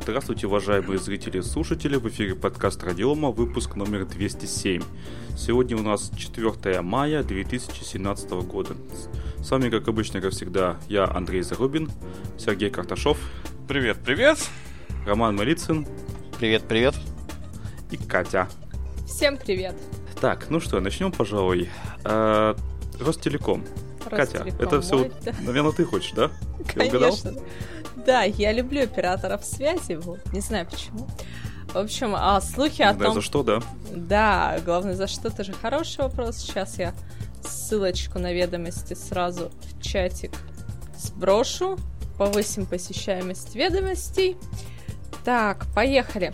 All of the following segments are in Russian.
Здравствуйте, уважаемые зрители и слушатели, в эфире подкаст Радиома, выпуск номер 207. Сегодня у нас 4 мая 2017 года. С вами, как обычно, как всегда, я, Андрей Зарубин, Сергей Карташов. Привет, привет. Роман Малицын. Привет, привет. И Катя. Всем привет. Так, ну что, начнем, пожалуй. Э, Ростелеком. Катя, это все, наверное, ты хочешь, да? Конечно. Да, я люблю операторов связи, вот, не знаю почему. В общем, а слухи о том... за что, да? Да, главное, за что, это же хороший вопрос. Сейчас я ссылочку на ведомости сразу в чатик сброшу. Повысим посещаемость ведомостей. Так, поехали.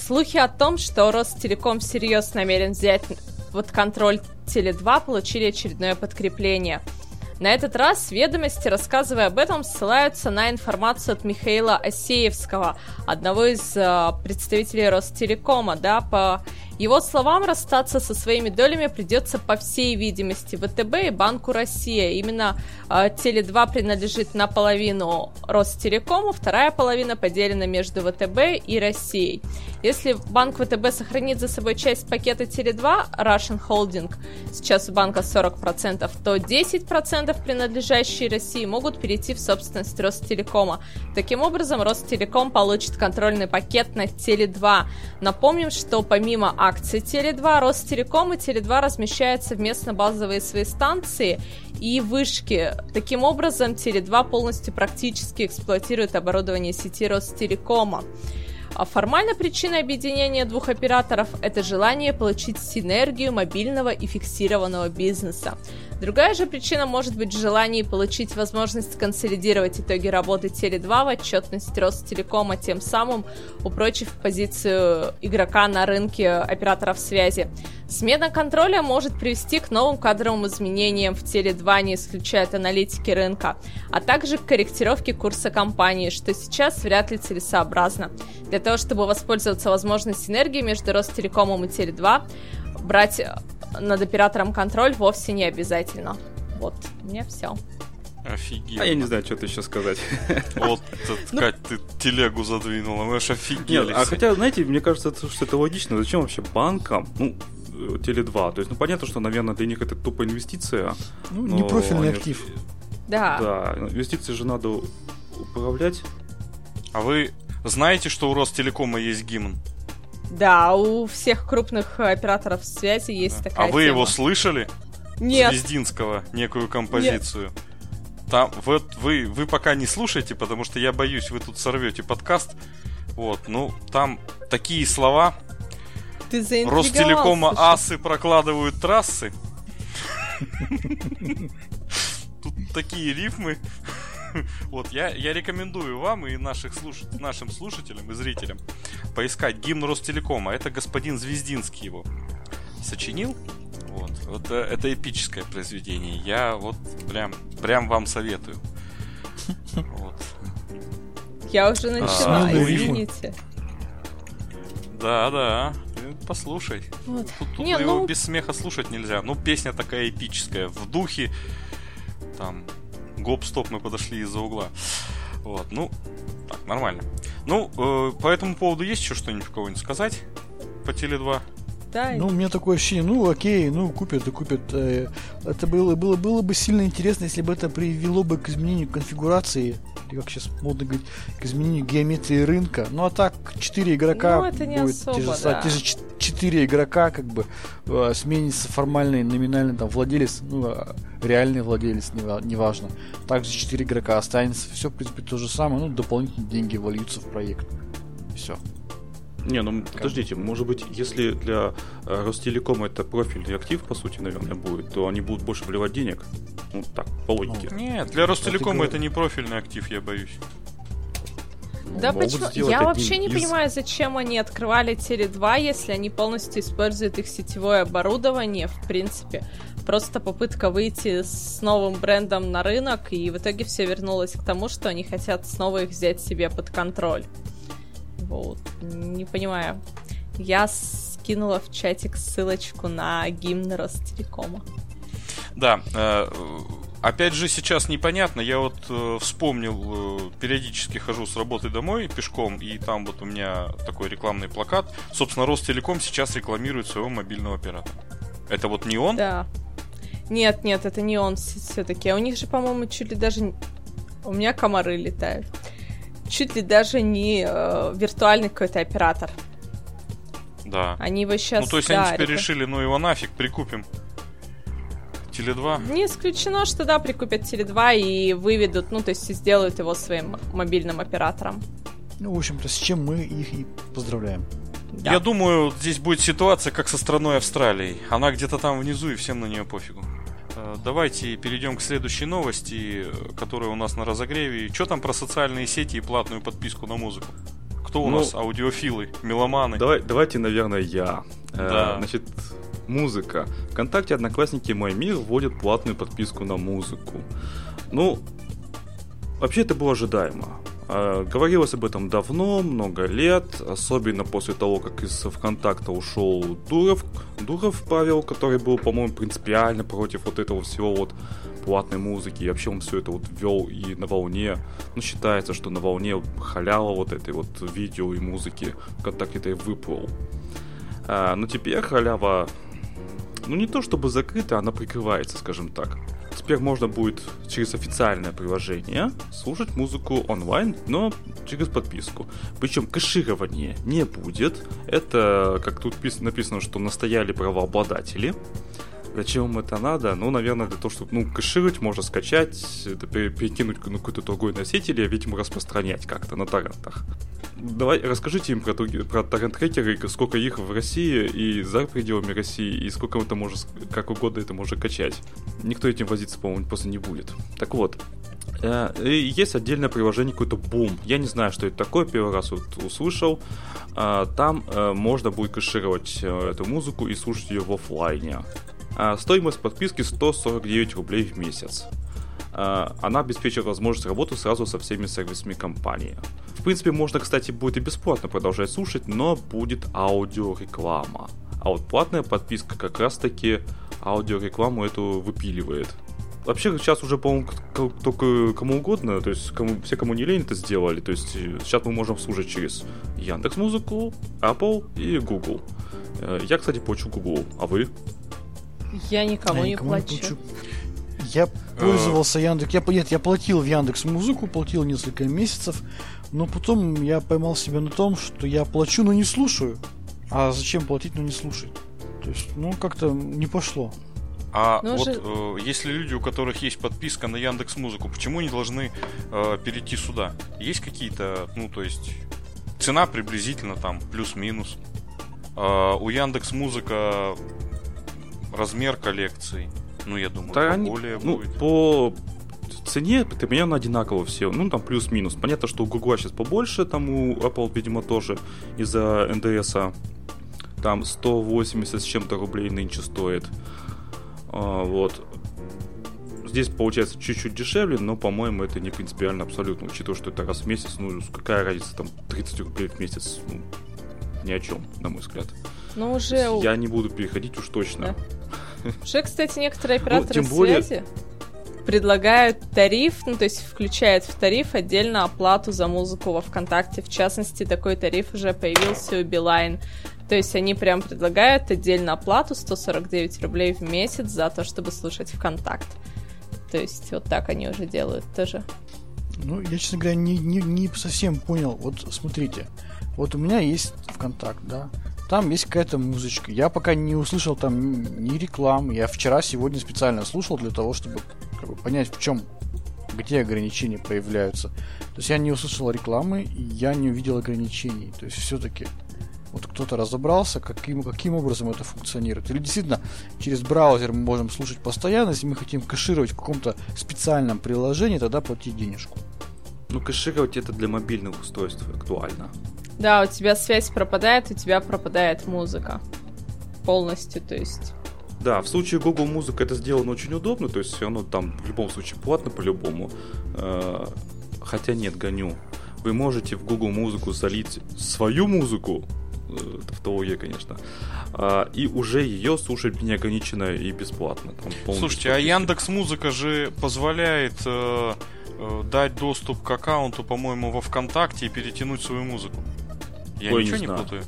Слухи о том, что Ростелеком всерьез намерен взять под контроль Теле2, получили очередное подкрепление – на этот раз ведомости, рассказывая об этом, ссылаются на информацию от Михаила Осеевского, одного из э, представителей Ростелекома, да, по его словам, расстаться со своими долями придется по всей видимости ВТБ и Банку Россия. Именно э, Теле2 принадлежит наполовину Ростелекому, вторая половина поделена между ВТБ и Россией. Если банк ВТБ сохранит за собой часть пакета Теле2, Russian Holding, сейчас у банка 40%, то 10% принадлежащие России могут перейти в собственность Ростелекома. Таким образом, Ростелеком получит контрольный пакет на Теле2. Напомним, что помимо акций Теле2, Ростелеком и Теле2 размещают совместно базовые свои станции и вышки. Таким образом, Теле2 полностью практически эксплуатирует оборудование сети Ростелекома. А формально причина объединения двух операторов – это желание получить синергию мобильного и фиксированного бизнеса. Другая же причина может быть в получить возможность консолидировать итоги работы Теле2 в отчетность Ростелекома, тем самым упрочив позицию игрока на рынке операторов связи. Смена контроля может привести к новым кадровым изменениям в Теле2, не исключает аналитики рынка, а также к корректировке курса компании, что сейчас вряд ли целесообразно. Для того, чтобы воспользоваться возможностью синергии между Ростелекомом и Теле2, брать над оператором контроль вовсе не обязательно. Вот, у меня все. Офигенно. А я не знаю, что ты еще сказать. Вот, ну, Кать, ты телегу задвинула, мы аж офигели. Нет, а хотя, знаете, мне кажется, что это логично. Зачем вообще банкам, ну, Теле2? То есть, ну, понятно, что, наверное, для них это тупая инвестиция. Ну, непрофильный актив. Да. Да, инвестиции же надо управлять. А вы знаете, что у Ростелекома есть гимн? Да, у всех крупных операторов связи есть да. такая А вы тема. его слышали? Нет. Звездинского, некую композицию. Нет. Там, вот вы, вы пока не слушайте, потому что я боюсь, вы тут сорвете подкаст. Вот, ну, там такие слова. Ты Ростелекома асы прокладывают трассы. Тут такие рифмы. Вот, я, я рекомендую вам и наших слуш... нашим слушателям и зрителям поискать гимн Ростелекома. Это господин Звездинский его сочинил. Вот. вот э, это эпическое произведение. Я вот прям, прям вам советую. Вот. Я уже начала, а, извините. Да, да. Послушай. Вот. Тут, тут Не, его ну... без смеха слушать нельзя. Ну, песня такая эпическая. В духе там гоп-стоп, мы подошли из-за угла. Вот, ну, так, нормально. Ну, э, по этому поводу есть еще что-нибудь кого-нибудь сказать по Теле2? Да. Ну, у меня такое ощущение, ну, окей, ну, купят и купят. Э, это было, было, было бы сильно интересно, если бы это привело бы к изменению конфигурации, или как сейчас модно говорить, к изменению геометрии рынка. Ну, а так, 4 игрока ну, это не будет особо, те, же, да. те же 4 игрока, как бы, э, сменится формальный, номинальный там владелец, ну, а реальный владелец, неважно. Также 4 игрока останется. Все, в принципе, то же самое, ну, дополнительные деньги вольются в проект. Все. Не, ну подождите, может быть, если для э, Ростелекома это профильный актив, по сути, наверное, будет, то они будут больше вливать денег. Ну, так, по логике. Ну, нет, для Ростелекома это не профильный актив, я боюсь. Да почему? Я вообще не из... понимаю, зачем они открывали Теле2, если они полностью используют их сетевое оборудование, в принципе. Просто попытка выйти с новым брендом на рынок, и в итоге все вернулось к тому, что они хотят снова их взять себе под контроль. Вот. Не понимаю. Я скинула в чатик ссылочку на гимн Ростелекома. Да, э, Опять же, сейчас непонятно. Я вот э, вспомнил, э, периодически хожу с работы домой пешком, и там вот у меня такой рекламный плакат. Собственно, Ростелеком сейчас рекламирует своего мобильного оператора. Это вот не он? Да. Нет, нет, это не он все-таки. А у них же, по-моему, чуть ли даже... У меня комары летают. Чуть ли даже не э, виртуальный какой-то оператор. Да. Они его сейчас... Ну, то есть да, они теперь решили, ну его нафиг, прикупим. Теле2? Не исключено, что да, прикупят Теле2 и выведут, ну, то есть сделают его своим мобильным оператором. Ну, в общем-то, с чем мы их и поздравляем. Да. Я думаю, здесь будет ситуация, как со страной Австралии. Она где-то там внизу, и всем на нее пофигу. Э, давайте перейдем к следующей новости, которая у нас на разогреве. Что там про социальные сети и платную подписку на музыку? Кто у ну, нас аудиофилы, меломаны? Давай, давайте, наверное, я. Э, да. Э, значит, музыка. Вконтакте Одноклассники Мой Мир вводят платную подписку на музыку. Ну, вообще это было ожидаемо. Э, говорилось об этом давно, много лет, особенно после того, как из ВКонтакта ушел Дуров, Дуров Павел, который был, по-моему, принципиально против вот этого всего вот платной музыки, и вообще он все это вот ввел и на волне, ну, считается, что на волне халява вот этой вот видео и музыки ВКонтакте это и выплыл. А, но теперь халява, ну, не то чтобы закрыта, она прикрывается, скажем так. Теперь можно будет через официальное приложение слушать музыку онлайн, но через подписку. Причем кэширования не будет. Это, как тут написано, что настояли правообладатели. Зачем это надо? Ну, наверное, для того, чтобы, ну, кэшировать, можно скачать, перекинуть на какой-то другой носитель и, видимо, распространять как-то на торрентах. Давай, расскажите им про, про торрент-трекеры, сколько их в России и за пределами России, и сколько это может, как угодно это можно качать. Никто этим возиться, по-моему, просто не будет. Так вот, э, есть отдельное приложение какой-то Boom. Я не знаю, что это такое, первый раз вот услышал. Э, там э, можно будет кэшировать эту музыку и слушать ее в офлайне. Стоимость подписки 149 рублей в месяц. Она обеспечивает возможность работы сразу со всеми сервисами компании. В принципе, можно, кстати, будет и бесплатно продолжать слушать, но будет аудиореклама. А вот платная подписка как раз таки аудиорекламу эту выпиливает. Вообще сейчас уже, по-моему, только кому угодно, то есть кому, все, кому не лень, это сделали. То есть сейчас мы можем слушать через Яндекс Музыку, Apple и Google. Э, я, кстати, плачу Google, а вы? Я никому я не плачу. Не плачу. Я пользовался Яндекс. Я, нет, я платил в Яндекс Музыку, платил несколько месяцев, но потом я поймал себя на том, что я плачу, но не слушаю. А зачем платить, но не слушать? То есть, ну, как-то не пошло. А ну, вот же... э, если люди, у которых есть подписка на Яндекс Музыку, почему не должны э, перейти сюда? Есть какие-то, ну, то есть цена приблизительно там плюс-минус. Э, у Яндекс Музыка размер коллекции. Ну, я думаю, да они, более ну, будет. По цене примерно одинаково все. Ну, там плюс-минус. Понятно, что у Google сейчас побольше, там у Apple, видимо, тоже из-за НДС. -а. Там 180 с чем-то рублей нынче стоит. А, вот. Здесь получается чуть-чуть дешевле, но, по-моему, это не принципиально абсолютно, учитывая, что это раз в месяц, ну, какая разница, там, 30 рублей в месяц, ну, ни о чем, на мой взгляд. Ну, уже... Я не буду переходить уж точно. Да. Уже, кстати, некоторые операторы ну, более... связи предлагают тариф, ну, то есть включают в тариф отдельно оплату за музыку во ВКонтакте. В частности, такой тариф уже появился у Билайн. То есть они прям предлагают отдельно оплату 149 рублей в месяц за то, чтобы слушать ВКонтакт. То есть вот так они уже делают тоже. Ну, я, честно говоря, не, не, не совсем понял. Вот смотрите, вот у меня есть ВКонтакт, да, там есть какая-то музычка. Я пока не услышал там ни реклам. Я вчера, сегодня специально слушал для того, чтобы как бы, понять, в чем, где ограничения появляются. То есть я не услышал рекламы, и я не увидел ограничений. То есть все-таки вот кто-то разобрался, каким, каким образом это функционирует. Или действительно через браузер мы можем слушать постоянно, если мы хотим кэшировать в каком-то специальном приложении, тогда платить денежку. Ну, кэшировать это для мобильных устройств актуально. Да, у тебя связь пропадает, у тебя пропадает музыка. Полностью, то есть. Да, в случае Google Музыка это сделано очень удобно, то есть оно там в любом случае платно по-любому. Э, хотя нет, гоню. Вы можете в Google Музыку залить свою музыку, э, тавтология, конечно. А, и уже ее слушать неограниченно и бесплатно. Там, Слушайте, а Яндекс Музыка же позволяет э, э, дать доступ к аккаунту, по-моему, во ВКонтакте и перетянуть свою музыку. Я Ой, ничего не, не путаю.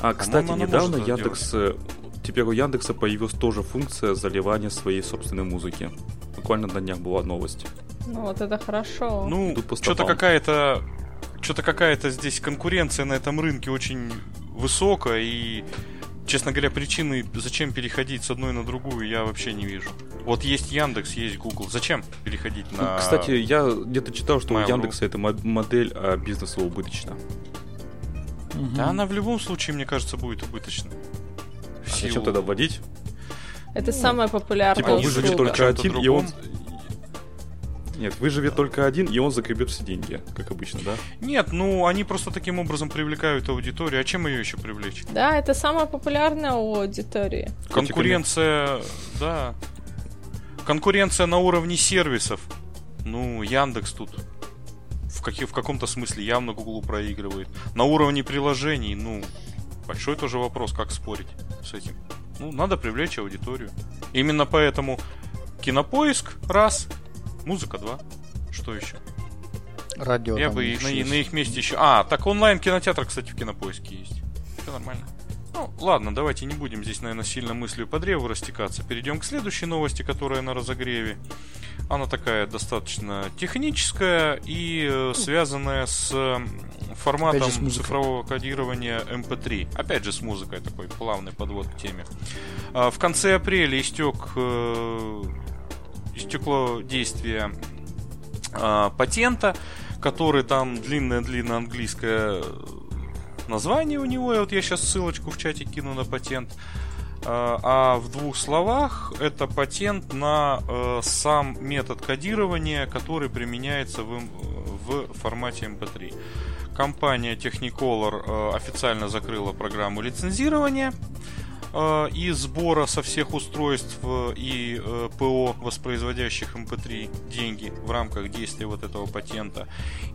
А, кстати, недавно Яндекс делать. теперь у Яндекса появилась тоже функция заливания своей собственной музыки. Буквально на днях была новость. Ну вот это хорошо. Ну, что-то какая-то что-то какая-то здесь конкуренция на этом рынке очень высокая и честно говоря, причины, зачем переходить с одной на другую, я вообще не вижу. Вот есть Яндекс, есть Google. Зачем переходить ну, на... Кстати, я где-то читал, что Mail. у Яндекса это модель а бизнеса убыточна. Да она в любом случае, мне кажется, будет убыточна. А зачем тогда вводить? Это ну, самая популярная Типа выживет только один, и он... Нет, выживет только один, и он загребет все деньги, как обычно, да? Нет, ну они просто таким образом привлекают аудиторию. А чем ее еще привлечь? Да, это самая популярная у аудитории. Конкуренция, да. Конкуренция на уровне сервисов. Ну, Яндекс тут в, каких, в каком-то смысле явно Google проигрывает. На уровне приложений, ну, большой тоже вопрос, как спорить с этим. Ну, надо привлечь аудиторию. Именно поэтому кинопоиск раз, музыка два. Что еще? Радио. Я бы на, на их месте еще. А, так онлайн кинотеатр, кстати, в кинопоиске есть. Все нормально. Ну, ладно, давайте не будем здесь, наверное, сильно мыслью по древу растекаться. Перейдем к следующей новости, которая на разогреве. Она такая достаточно техническая и э, связанная с форматом с цифрового кодирования MP3. Эм Опять же с музыкой, такой плавный подвод к теме. А, в конце апреля истек, э, истекло действие а, патента, который там длинное-длинное английское название у него. И вот я сейчас ссылочку в чате кину на патент. А, а в двух словах это патент на э, сам метод кодирования, который применяется в, в формате MP3. Эм Компания Technicolor э, официально закрыла программу лицензирования и сбора со всех устройств и э, ПО, воспроизводящих MP3 эм деньги в рамках действия вот этого патента.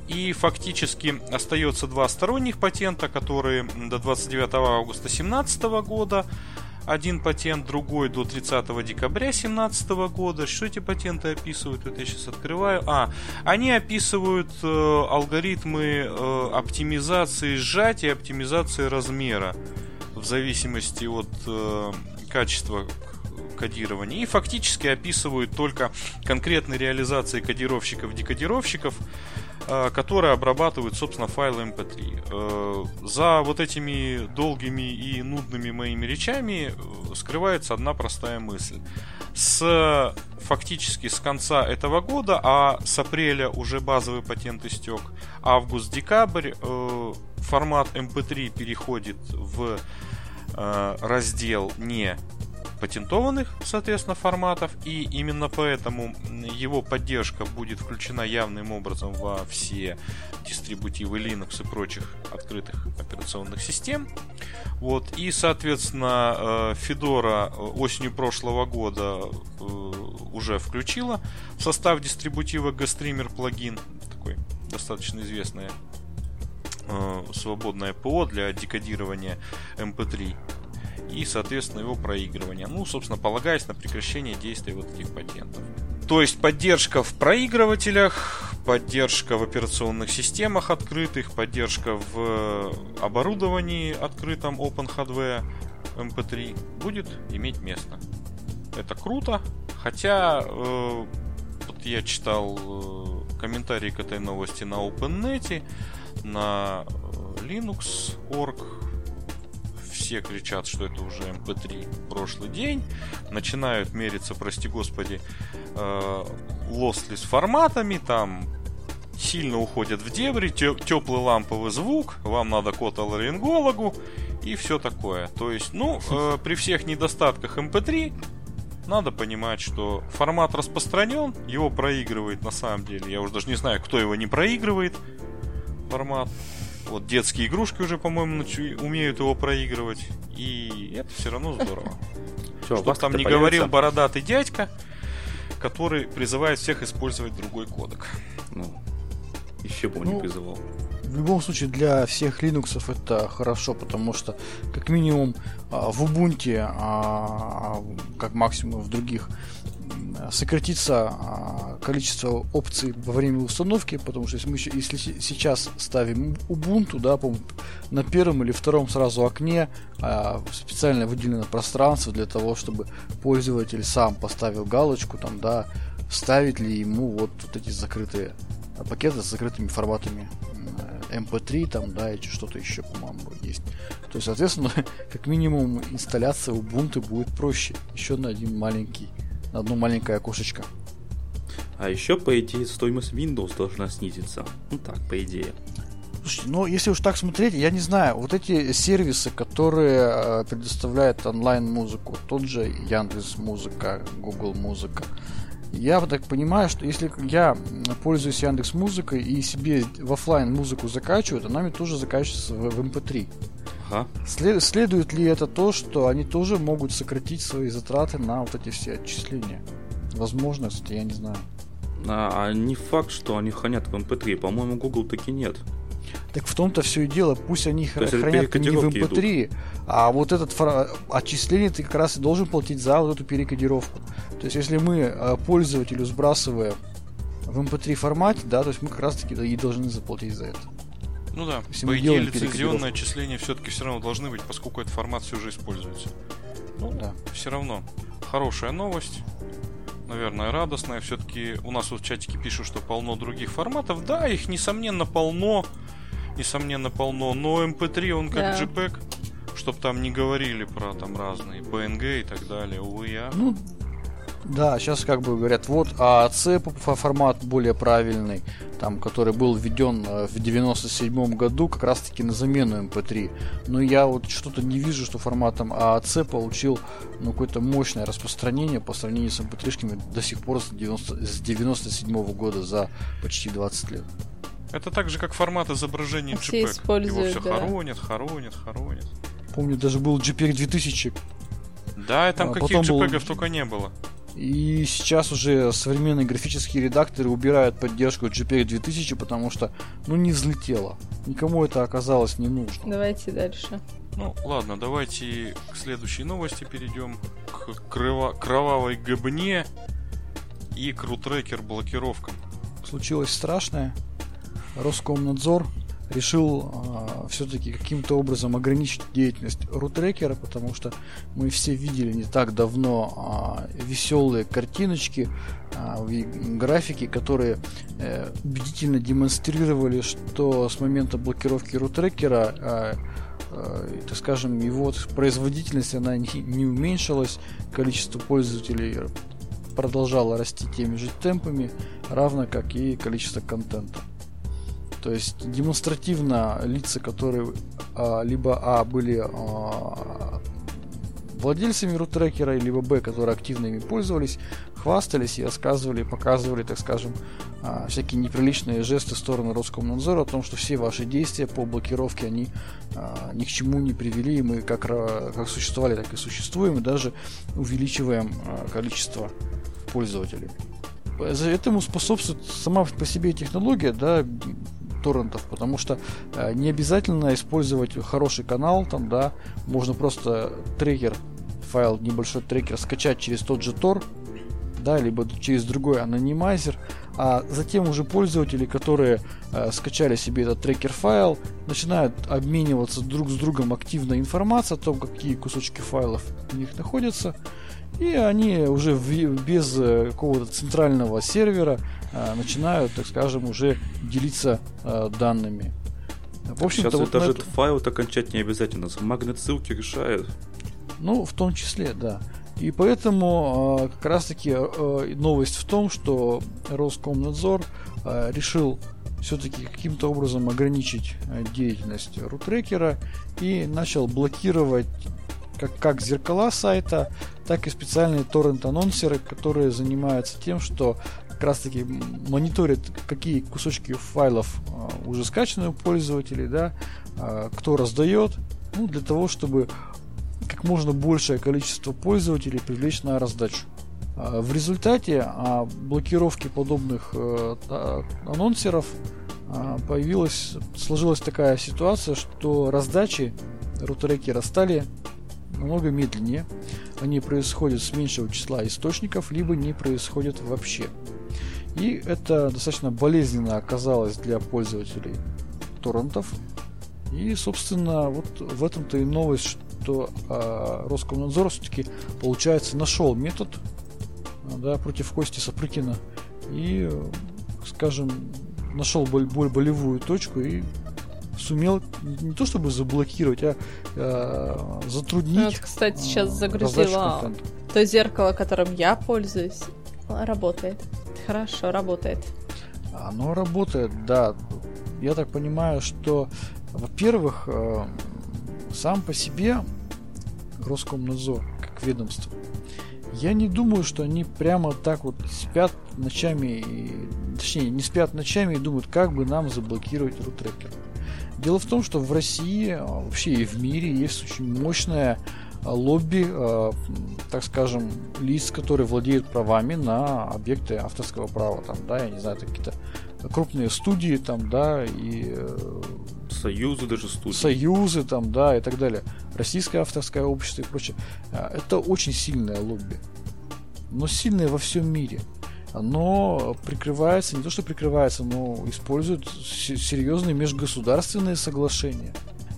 И фактически остается два сторонних патента, которые до 29 августа 2017 года один патент, другой до 30 декабря 2017 года. Что эти патенты описывают? Вот я сейчас открываю. А, они описывают э, алгоритмы э, оптимизации сжатия, оптимизации размера в зависимости от э, качества кодирования. И фактически описывают только конкретные реализации кодировщиков-декодировщиков, Э, которые обрабатывают, собственно, файлы MP3. Эм э, за вот этими долгими и нудными моими речами э, скрывается одна простая мысль. С фактически с конца этого года, а с апреля уже базовый патент истек, август-декабрь, формат MP3 эм переходит в раздел не патентованных, соответственно, форматов, и именно поэтому его поддержка будет включена явным образом во все дистрибутивы Linux и прочих открытых операционных систем. Вот, и, соответственно, э, Fedora осенью прошлого года э, уже включила в состав дистрибутива GStreamer плагин, такой достаточно известное э, свободное ПО для декодирования MP3 и, соответственно, его проигрывание. Ну, собственно, полагаясь на прекращение действия вот этих патентов. То есть поддержка в проигрывателях, поддержка в операционных системах открытых, поддержка в оборудовании открытом OpenHDV MP3 будет иметь место. Это круто, хотя э, вот я читал э, комментарии к этой новости на OpenNet, на э, Linux.org, все кричат, что это уже MP3 эм прошлый день, начинают мериться, прости господи, э, лостлис форматами, там сильно уходят в дебри, теплый ламповый звук, вам надо код аларингологу и все такое. То есть, ну, э, при всех недостатках MP3 эм надо понимать, что формат распространен, его проигрывает на самом деле. Я уже даже не знаю, кто его не проигрывает. Формат. Вот детские игрушки уже, по-моему, умеют его проигрывать. И это все равно здорово. Что там не говорил бородатый дядька, который призывает всех использовать другой кодек. Ну, еще бы он не ну, призывал. в любом случае для всех Linux это хорошо, потому что как минимум а, в Ubuntu, а, как максимум в других, сократится а, количество опций во время установки, потому что если мы если сейчас ставим Ubuntu, да, на первом или втором сразу окне специально выделено пространство для того, чтобы пользователь сам поставил галочку, там, да, ставить ли ему вот, вот эти закрытые пакеты с закрытыми форматами MP3 эм там, да, и что-то еще, по-моему, есть. То есть, соответственно, как минимум инсталляция Ubuntu будет проще. Еще на один маленький, одно маленькое окошечко. А еще, по идее, стоимость Windows должна снизиться. Ну так, по идее. Слушайте, ну если уж так смотреть, я не знаю, вот эти сервисы, которые э, предоставляют онлайн-музыку, тот же Яндекс Музыка, Google Музыка, я так понимаю, что если я пользуюсь Яндекс Музыкой и себе в офлайн музыку закачиваю, то она мне тоже закачивается в, в MP3. Эм ага. След, следует ли это то, что они тоже могут сократить свои затраты на вот эти все отчисления? Возможно, кстати, я не знаю. А, а не факт, что они хранят в MP3. Эм По-моему, Google таки нет. Так в том-то все и дело. Пусть они хранят не в MP3, эм идут. а вот этот фра... отчисление ты как раз и должен платить за вот эту перекодировку. То есть, если мы э, пользователю сбрасываем в MP3 формате, да, то есть мы как раз таки и должны заплатить за это. Ну да, по идее лицензионные отчисления все-таки все равно должны быть, поскольку эта формат все уже используется. Ну, да. все равно. Хорошая новость наверное, радостная. Все-таки у нас вот в чатике пишут, что полно других форматов. Да, их, несомненно, полно. Несомненно, полно. Но MP3, он как да. JPEG. Чтоб там не говорили про там разные PNG и так далее. Увы, я. Ну, да, сейчас как бы говорят, вот AAC формат более правильный, там, который был введен э, в 97 году как раз таки на замену MP3. Но я вот что-то не вижу, что форматом AAC получил ну, какое-то мощное распространение по сравнению с MP3-шками до сих пор с, 90, с 97 года за почти 20 лет. Это так же, как формат изображения JPEG. Его все да. хоронят, хоронят, хоронят. Помню, даже был JPEG 2000. Да, и там а, каких JPEG был... только не было. И сейчас уже современные графические редакторы убирают поддержку JPEG 2000, потому что, ну, не взлетело. Никому это оказалось не нужно. Давайте дальше. Ну, ладно, давайте к следующей новости перейдем. К крыва- кровавой габне и к рутрекер блокировкам. Случилось страшное. Роскомнадзор решил э, все-таки каким-то образом ограничить деятельность рутрекера, потому что мы все видели не так давно э, веселые картиночки, э, графики, которые э, убедительно демонстрировали, что с момента блокировки рутрекера э, э, так скажем, его производительность она не, не уменьшилась, количество пользователей продолжало расти теми же темпами, равно как и количество контента. То есть демонстративно лица, которые а, либо А были а, владельцами рутрекера, либо Б, которые активно ими пользовались, хвастались и рассказывали, показывали, так скажем, а, всякие неприличные жесты в сторону Роскомнадзора о том, что все ваши действия по блокировке, они а, ни к чему не привели, и мы как, как существовали, так и существуем, и даже увеличиваем а, количество пользователей. Этому способствует сама по себе технология, да, торрентов, потому что э, не обязательно использовать хороший канал, там, да, можно просто трекер, файл, небольшой трекер скачать через тот же Tor, да, либо через другой анонимайзер, а затем уже пользователи, которые э, скачали себе этот трекер файл, начинают обмениваться друг с другом активно информацией о том, какие кусочки файлов у них находятся, и они уже в, без э, какого-то центрального сервера э, начинают, так скажем, уже делиться э, данными. В общем Сейчас вот даже это... файл окончать не обязательно. Магнит ссылки решает. Ну, в том числе, да. И поэтому э, как раз-таки э, новость в том, что Роскомнадзор э, решил все-таки каким-то образом ограничить э, деятельность рутрекера и начал блокировать как, как зеркала сайта, так и специальные торрент-анонсеры, которые занимаются тем, что как раз таки мониторят, какие кусочки файлов а, уже скачаны у пользователей, да, а, кто раздает, ну, для того, чтобы как можно большее количество пользователей привлечь на раздачу. А, в результате блокировки подобных а, анонсеров появилась, сложилась такая ситуация, что раздачи рутрекера стали намного медленнее. Они происходят с меньшего числа источников, либо не происходят вообще. И это достаточно болезненно оказалось для пользователей торрентов. И, собственно, вот в этом-то и новость, что э, Роскомнадзор все-таки, получается, нашел метод да, против Кости Сапрыкина и, скажем, нашел боль, боль, болевую точку и сумел не то чтобы заблокировать, а э, затруднить. Вот, кстати, сейчас загрузила то зеркало, которым я пользуюсь. Работает. Хорошо, работает. Оно работает, да. Я так понимаю, что, во-первых, э, сам по себе Роскомнадзор, как ведомство, я не думаю, что они прямо так вот спят ночами, и, точнее, не спят ночами и думают, как бы нам заблокировать рутрекер. Дело в том, что в России, а, вообще и в мире есть очень мощное а, лобби, а, так скажем, лиц, которые владеют правами на объекты авторского права. Там, да, я не знаю, какие-то крупные студии там, да, и э, союзы даже студии. Союзы там, да, и так далее. Российское авторское общество и прочее. Это очень сильное лобби. Но сильное во всем мире оно прикрывается, не то что прикрывается, но использует серьезные межгосударственные соглашения.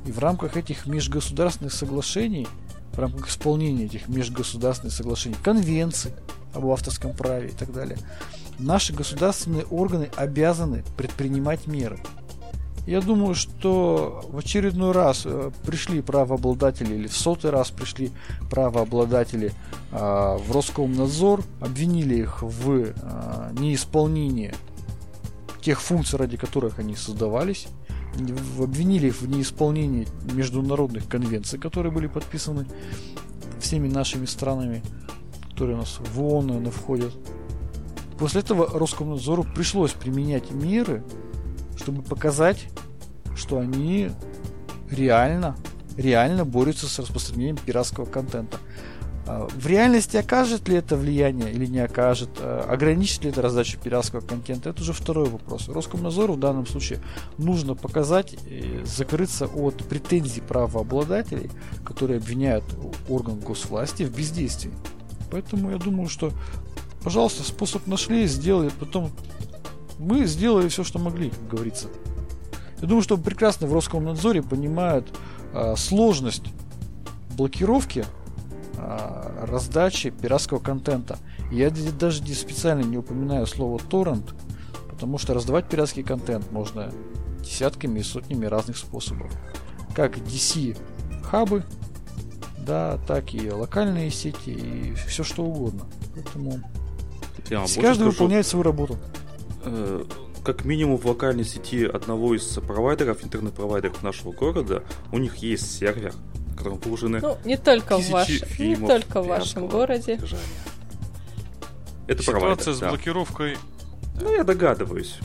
И в рамках этих межгосударственных соглашений, в рамках исполнения этих межгосударственных соглашений, конвенций об авторском праве и так далее, наши государственные органы обязаны предпринимать меры. Я думаю, что в очередной раз э, пришли правообладатели или в сотый раз пришли правообладатели э, в Роскомнадзор, обвинили их в э, неисполнении тех функций, ради которых они создавались, обвинили их в неисполнении международных конвенций, которые были подписаны всеми нашими странами, которые у нас в ООН наверное, входят. После этого Роскомнадзору пришлось применять меры, чтобы показать, что они реально, реально борются с распространением пиратского контента. А, в реальности окажет ли это влияние или не окажет, а, ограничит ли это раздачу пиратского контента, это уже второй вопрос. Роскомнадзору в данном случае нужно показать, закрыться от претензий правообладателей, которые обвиняют орган госвласти в бездействии. Поэтому я думаю, что, пожалуйста, способ нашли, сделали, потом мы сделали все, что могли, как говорится. Я думаю, что прекрасно в Роскомнадзоре понимают э, сложность блокировки э, раздачи пиратского контента. Я даже специально не упоминаю слово торрент, потому что раздавать пиратский контент можно десятками и сотнями разных способов. Как DC хабы, да, так и локальные сети и все что угодно. Поэтому Я каждый скажу, выполняет свою работу. Э, как минимум в локальной сети одного из провайдеров, интернет-провайдеров нашего города, у них есть сервер, на котором выложены ну, не только в, ваш... не только в вашем городе. Содержания. Это Ситуация провайдер, с да. блокировкой... Ну, я догадываюсь.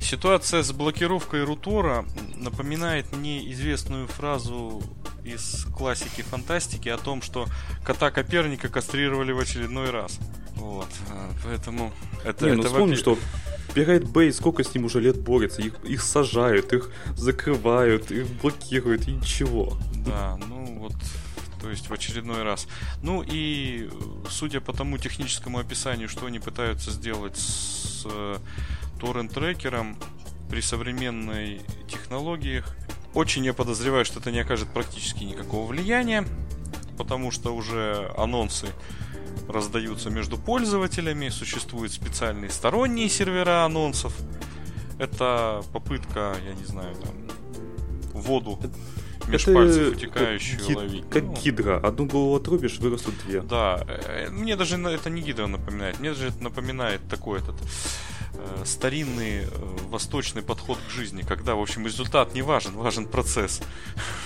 Ситуация с блокировкой рутора напоминает мне известную фразу из классики фантастики о том, что кота Коперника кастрировали в очередной раз. Вот, а, поэтому это, Не, ну это вспомни, что Pirate Bay, сколько с ним уже лет борется, их, их сажают, их закрывают, их блокируют, и ничего. Да, ну вот, то есть в очередной раз. Ну и судя по тому техническому описанию, что они пытаются сделать с э, торрент-трекером при современной технологиях, очень я подозреваю, что это не окажет практически никакого влияния, потому что уже анонсы раздаются между пользователями, существуют специальные сторонние сервера анонсов. Это попытка, я не знаю, там, воду меж это пальцев утекающую как, ловить. Как ну, гидра. Одну голову отрубишь, вырастут две. Да. Э, мне даже это не гидра напоминает. Мне даже это напоминает такой этот э, старинный э, восточный подход к жизни, когда, в общем, результат не важен, важен процесс.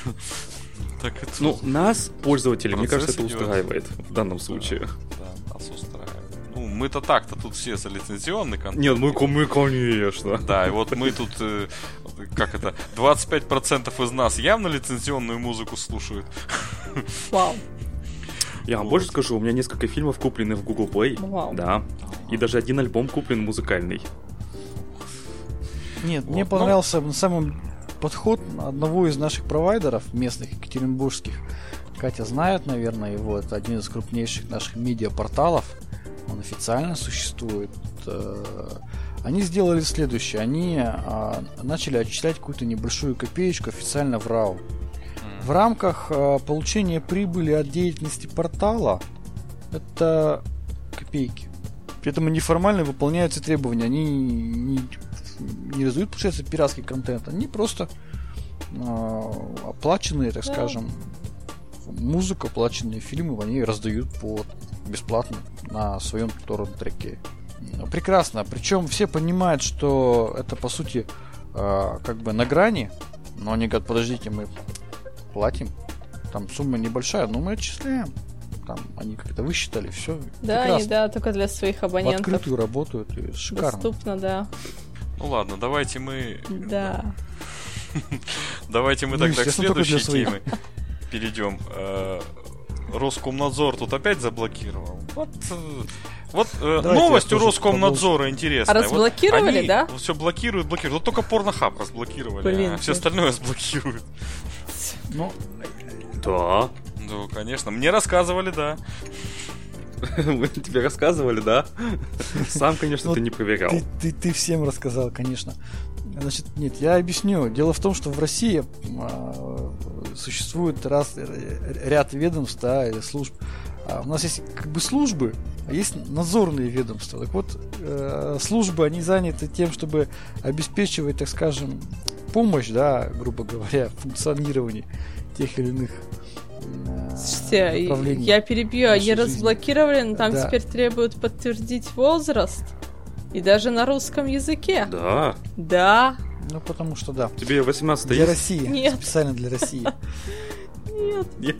Так это... Ну, нас, пользователей, мне кажется, это устраивает в данном случае. Да, нас устраивает. Ну, мы-то так-то тут все за лицензионный контент. Нет, мы, мы конечно. Да, и вот мы тут, э, как это, 25% из нас явно лицензионную музыку слушают. Вау. Я вам вот. больше скажу, у меня несколько фильмов куплены в Google Play. Вау. Да. И даже один альбом куплен музыкальный. Нет, вот, мне ну. понравился на самом подход одного из наших провайдеров местных екатеринбургских. Катя знает, наверное, его. Это один из крупнейших наших медиапорталов. Он официально существует. Э, они сделали следующее. Они а, начали отчислять какую-то небольшую копеечку официально в РАУ. В рамках а, получения прибыли от деятельности портала это копейки. При этом они формально выполняются требования. Они не, не раздают, получается, пиратский контент. Они просто э, оплаченные, так да. скажем, музыка, оплаченные фильмы, они раздают по бесплатно на своем торрент-треке. Ну, прекрасно. Причем все понимают, что это по сути э, как бы на грани. Но они говорят, подождите, мы платим. Там сумма небольшая, но мы отчисляем. Там они как-то высчитали, все. Да, прекрасно. и да, только для своих абонентов. В открытую работают, и шикарно. Доступно, да. Ну ладно, давайте мы... Да. Давайте мы ну, тогда к следующей теме перейдем. Э, Роскомнадзор тут опять заблокировал. Вот, э, вот э, новость у Роскомнадзора интересная. А разблокировали, вот они да? Все блокируют, блокируют. Вот только порнохаб разблокировали, Блин, а все остальное сблокируют. Ну, да. Ну, конечно. Мне рассказывали, да. Мы тебе рассказывали, да? Сам, конечно, ты не проверял. Ты, всем рассказал, конечно. Значит, нет, я объясню. Дело в том, что в России э, существует раз, ряд ведомств да, или служб. А у нас есть как бы службы, а есть надзорные ведомства. Так вот, э, службы, они заняты тем, чтобы обеспечивать, так скажем, помощь, да, грубо говоря, функционирование тех или иных Слушайте, я перебью, они разблокировали, но там да. теперь требуют подтвердить возраст. И даже на русском языке. Да. Да. Ну, потому что да. Тебе 18 Для есть? России. Нет. Специально для России. Нет. Нет.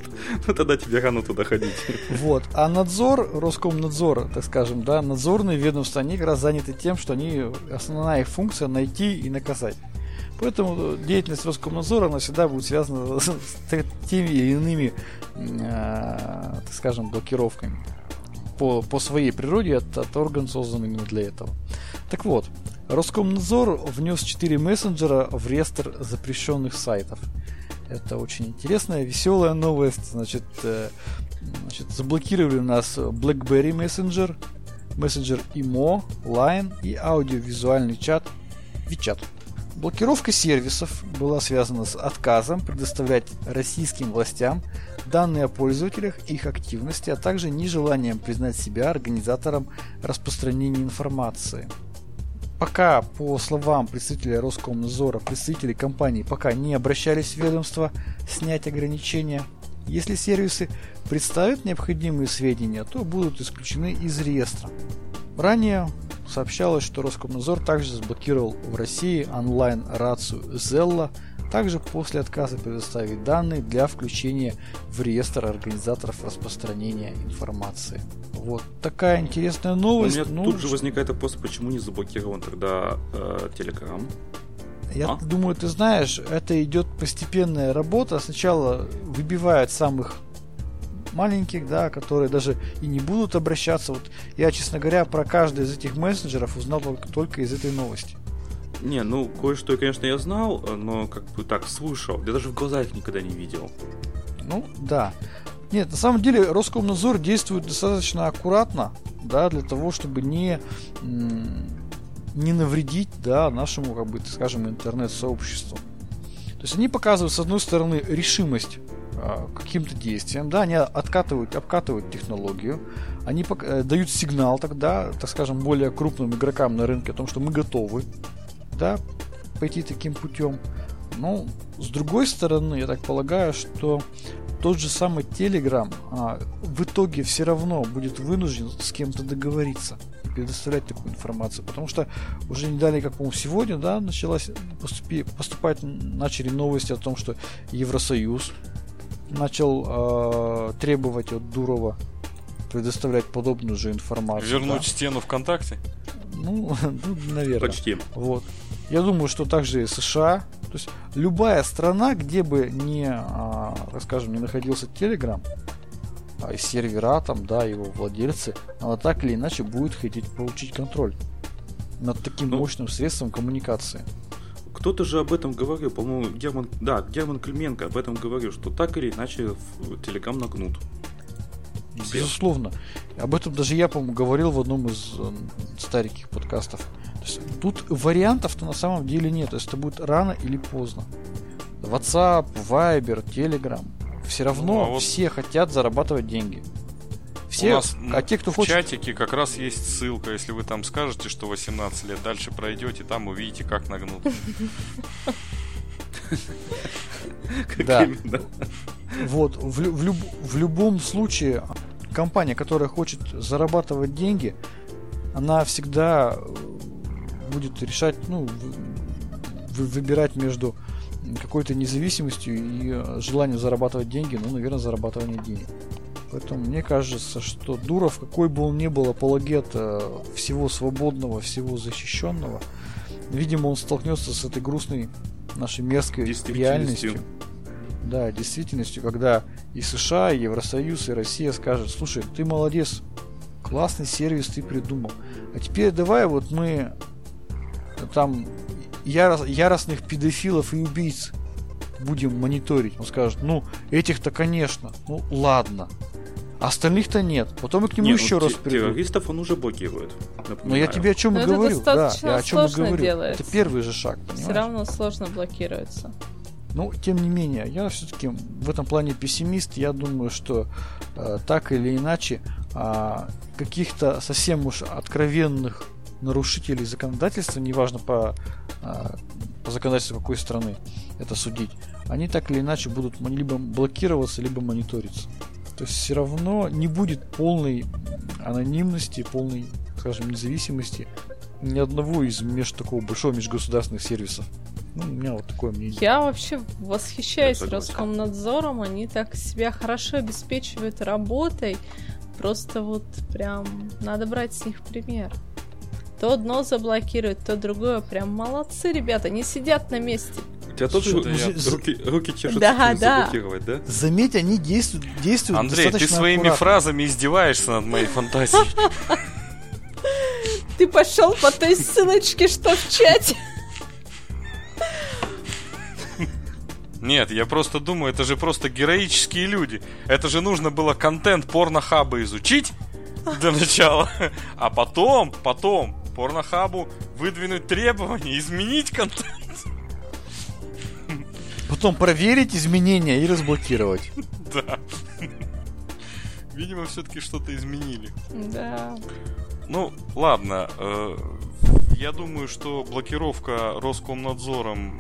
Ну тогда тебе рано туда ходить. Вот. А надзор, Роскомнадзор, так скажем, да, надзорные ведомства, они как раз заняты тем, что они, основная их функция найти и наказать. Поэтому деятельность Роскомнадзора, она всегда будет связана с теми или иными, э, так скажем, блокировками. По, по своей природе это, это орган создан именно для этого. Так вот, Роскомнадзор внес 4 мессенджера в реестр запрещенных сайтов. Это очень интересная, веселая новость. Значит, э, значит заблокировали у нас BlackBerry Messenger, мессенджер IMO, Line и аудиовизуальный чат WeChat. Блокировка сервисов была связана с отказом предоставлять российским властям данные о пользователях, их активности, а также нежеланием признать себя организатором распространения информации. Пока, по словам представителя Роскомнадзора, представители компании пока не обращались в ведомство снять ограничения. Если сервисы представят необходимые сведения, то будут исключены из реестра. Ранее сообщалось, что Роскомнадзор также заблокировал в России онлайн-рацию Zella, также после отказа предоставить данные для включения в реестр организаторов распространения информации. Вот такая интересная новость. У меня ну, тут же возникает вопрос, почему не заблокирован тогда э, Telegram? Я а? думаю, ты знаешь, это идет постепенная работа. Сначала выбивают самых маленьких, да, которые даже и не будут обращаться. Вот я, честно говоря, про каждый из этих мессенджеров узнал только, только из этой новости. Не, ну кое-что, конечно, я знал, но как бы так слышал. Я даже в глаза их никогда не видел. Ну, да. Нет, на самом деле Роскомнадзор действует достаточно аккуратно, да, для того, чтобы не, не навредить, да, нашему, как бы, скажем, интернет-сообществу. То есть они показывают, с одной стороны, решимость каким-то действием, да, они откатывают, обкатывают технологию, они э, дают сигнал тогда, так скажем, более крупным игрокам на рынке о том, что мы готовы, да, пойти таким путем. Ну, с другой стороны, я так полагаю, что тот же самый Telegram а, в итоге все равно будет вынужден с кем-то договориться предоставлять такую информацию. Потому что уже не далее, как, по-моему, сегодня, да, началась поступи, поступать, начали новости о том, что Евросоюз начал э, требовать от Дурова предоставлять подобную же информацию. Вернуть да. стену ВКонтакте? Ну, ну, наверное. Почти. Вот. Я думаю, что также и США. То есть любая страна, где бы не, а, так скажем, не находился Telegram, а и сервера там, да, его владельцы, она так или иначе будет хотеть получить контроль над таким ну, мощным средством коммуникации. Кто-то же об этом говорил, по-моему, Герман, да, Герман Клименко об этом говорил, что так или иначе Телеграм нагнут. Безусловно. Об этом даже я, по-моему, говорил в одном из э, стареньких подкастов. То есть, тут вариантов-то на самом деле нет. То есть это будет рано или поздно. WhatsApp, Viber, Telegram. Все равно ну, а вот... все хотят зарабатывать деньги. Все, У нас а те, кто в хочет... чатике как раз есть ссылка, если вы там скажете, что 18 лет, дальше пройдете, там увидите, как нагнут. Да. Вот, в, в, люб, в любом случае, компания, которая хочет зарабатывать деньги, она всегда будет решать, ну, выбирать между какой-то независимостью и желанием зарабатывать деньги, ну, наверное, зарабатывание денег. Поэтому мне кажется, что Дуров, какой бы он ни был апологет всего свободного, всего защищенного, видимо, он столкнется с этой грустной нашей мерзкой реальностью. Да, действительностью, когда и США, и Евросоюз, и Россия скажут, слушай, ты молодец, классный сервис ты придумал. А теперь давай вот мы там ярос, яростных педофилов и убийц будем мониторить. Он скажет, ну, этих-то, конечно, ну, ладно. Остальных-то нет. Потом и к нему нет, еще ну, раз приду. Террористов он уже блокирует. Напоминаю. Но я тебе о чем и говорю. Да, я о чем и говорю. Делается. Это первый же шаг, понимаешь? Все равно сложно блокируется. Ну, тем не менее, я все-таки в этом плане пессимист. Я думаю, что э, так или иначе э, каких-то совсем уж откровенных нарушителей законодательства, неважно по, э, по законодательству какой страны это судить, они так или иначе будут либо блокироваться, либо мониториться. То есть все равно не будет полной анонимности, полной, скажем, независимости ни одного из меж такого большого межгосударственных сервисов. Ну, у меня вот такое мнение. Я вообще восхищаюсь Роскомнадзором. Они так себя хорошо обеспечивают работой. Просто вот прям надо брать с них пример. То одно заблокируют, то другое. Прям молодцы, ребята, не сидят на месте. У тебя тоже я... руки, руки чешутся да, да. заблокировать, да? Заметь, они действуют, действуют Андрей, ты своими аккуратно. фразами издеваешься над моей фантазией. Ты пошел по той ссылочке, что в чате. Нет, я просто думаю, это же просто героические люди. Это же нужно было контент порнохаба изучить для начала, а потом, потом порнохабу выдвинуть требования, изменить контент. Потом проверить изменения и разблокировать. Да. Видимо, все-таки что-то изменили. Да. Ну, ладно. Э, я думаю, что блокировка Роскомнадзором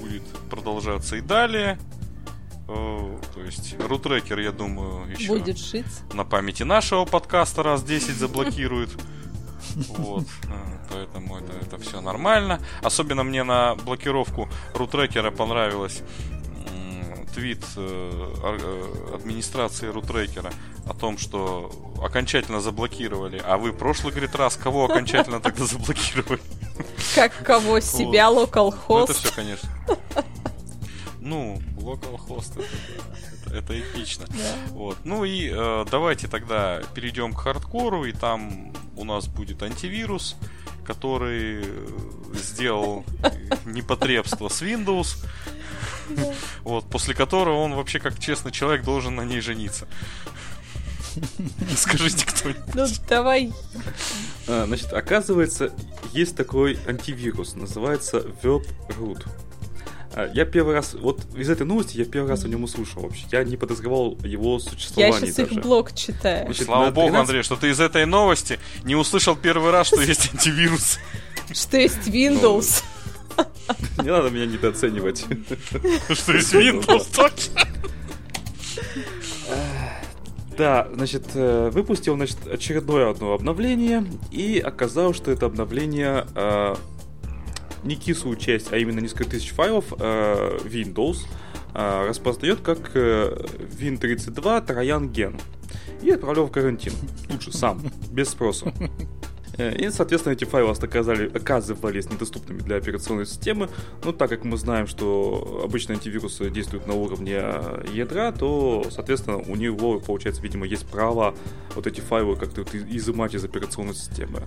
будет продолжаться и далее. Э, то есть, рутрекер, я думаю, еще будет жить. на памяти нашего подкаста раз 10 заблокирует. Вот. Э, поэтому это, это все нормально. Особенно мне на блокировку рутрекера понравилось твит э, э, администрации рутрекера о том, что окончательно заблокировали. А вы прошлый, говорит, раз кого окончательно тогда заблокировали? Как кого? Себя, локалхост? Ну, это все, конечно. Ну, локалхост, это, это, эпично. Да. Вот. Ну и э, давайте тогда перейдем к хардкору, и там у нас будет антивирус, который сделал непотребство с Windows. Вот, после которого он вообще как честный человек должен на ней жениться. Скажите кто-нибудь. Ну, давай. А, значит, оказывается, есть такой антивирус, называется WebRoot. А, я первый раз, вот из этой новости я первый раз о нем услышал вообще. Я не подозревал его существование Я сейчас даже. их блог читаю. Значит, Слава 13... богу, Андрей, что ты из этой новости не услышал первый раз, что есть антивирус. Что есть Windows. Не надо меня недооценивать. Что есть Windows точно? Да, значит, э, выпустил, значит, очередное одно обновление, и оказалось, что это обновление э, не кислую часть, а именно несколько тысяч файлов э, Windows э, распознает как э, Win32 Троян Ген и отправлял в карантин. Тут же, сам, без спроса. И, соответственно, эти файлы оказали, оказывались недоступными для операционной системы. Но так как мы знаем, что обычно антивирусы действуют на уровне ядра, то, соответственно, у него, получается, видимо, есть право вот эти файлы как-то изымать из операционной системы.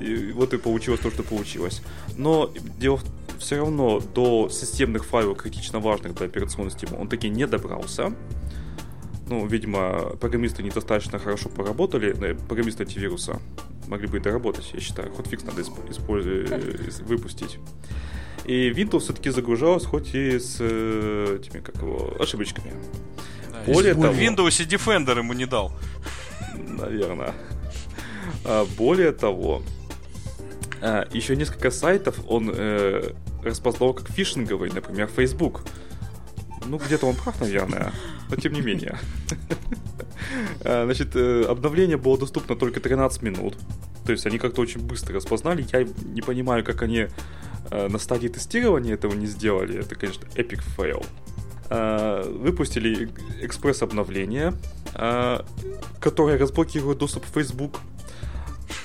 И вот и получилось то, что получилось. Но дело все равно до системных файлов критично важных для операционной системы он таки не добрался. Ну, видимо, программисты недостаточно хорошо поработали, э, программисты антивируса могли бы и доработать, я считаю. Хотфикс надо использовать, выпустить. И Windows все-таки загружалась, хоть и с э, этими, как его, ошибочками. Да, Более того, в Windows Defender ему не дал. Наверное. А, более того, а, еще несколько сайтов он э, распознал как фишинговый, например, Facebook. Ну, где-то он прав, наверное, но тем не менее. А, значит, э, обновление было доступно только 13 минут. То есть они как-то очень быстро распознали. Я не понимаю, как они э, на стадии тестирования этого не сделали. Это, конечно, epic fail. Выпустили экспресс-обновление, которое разблокирует доступ в Facebook.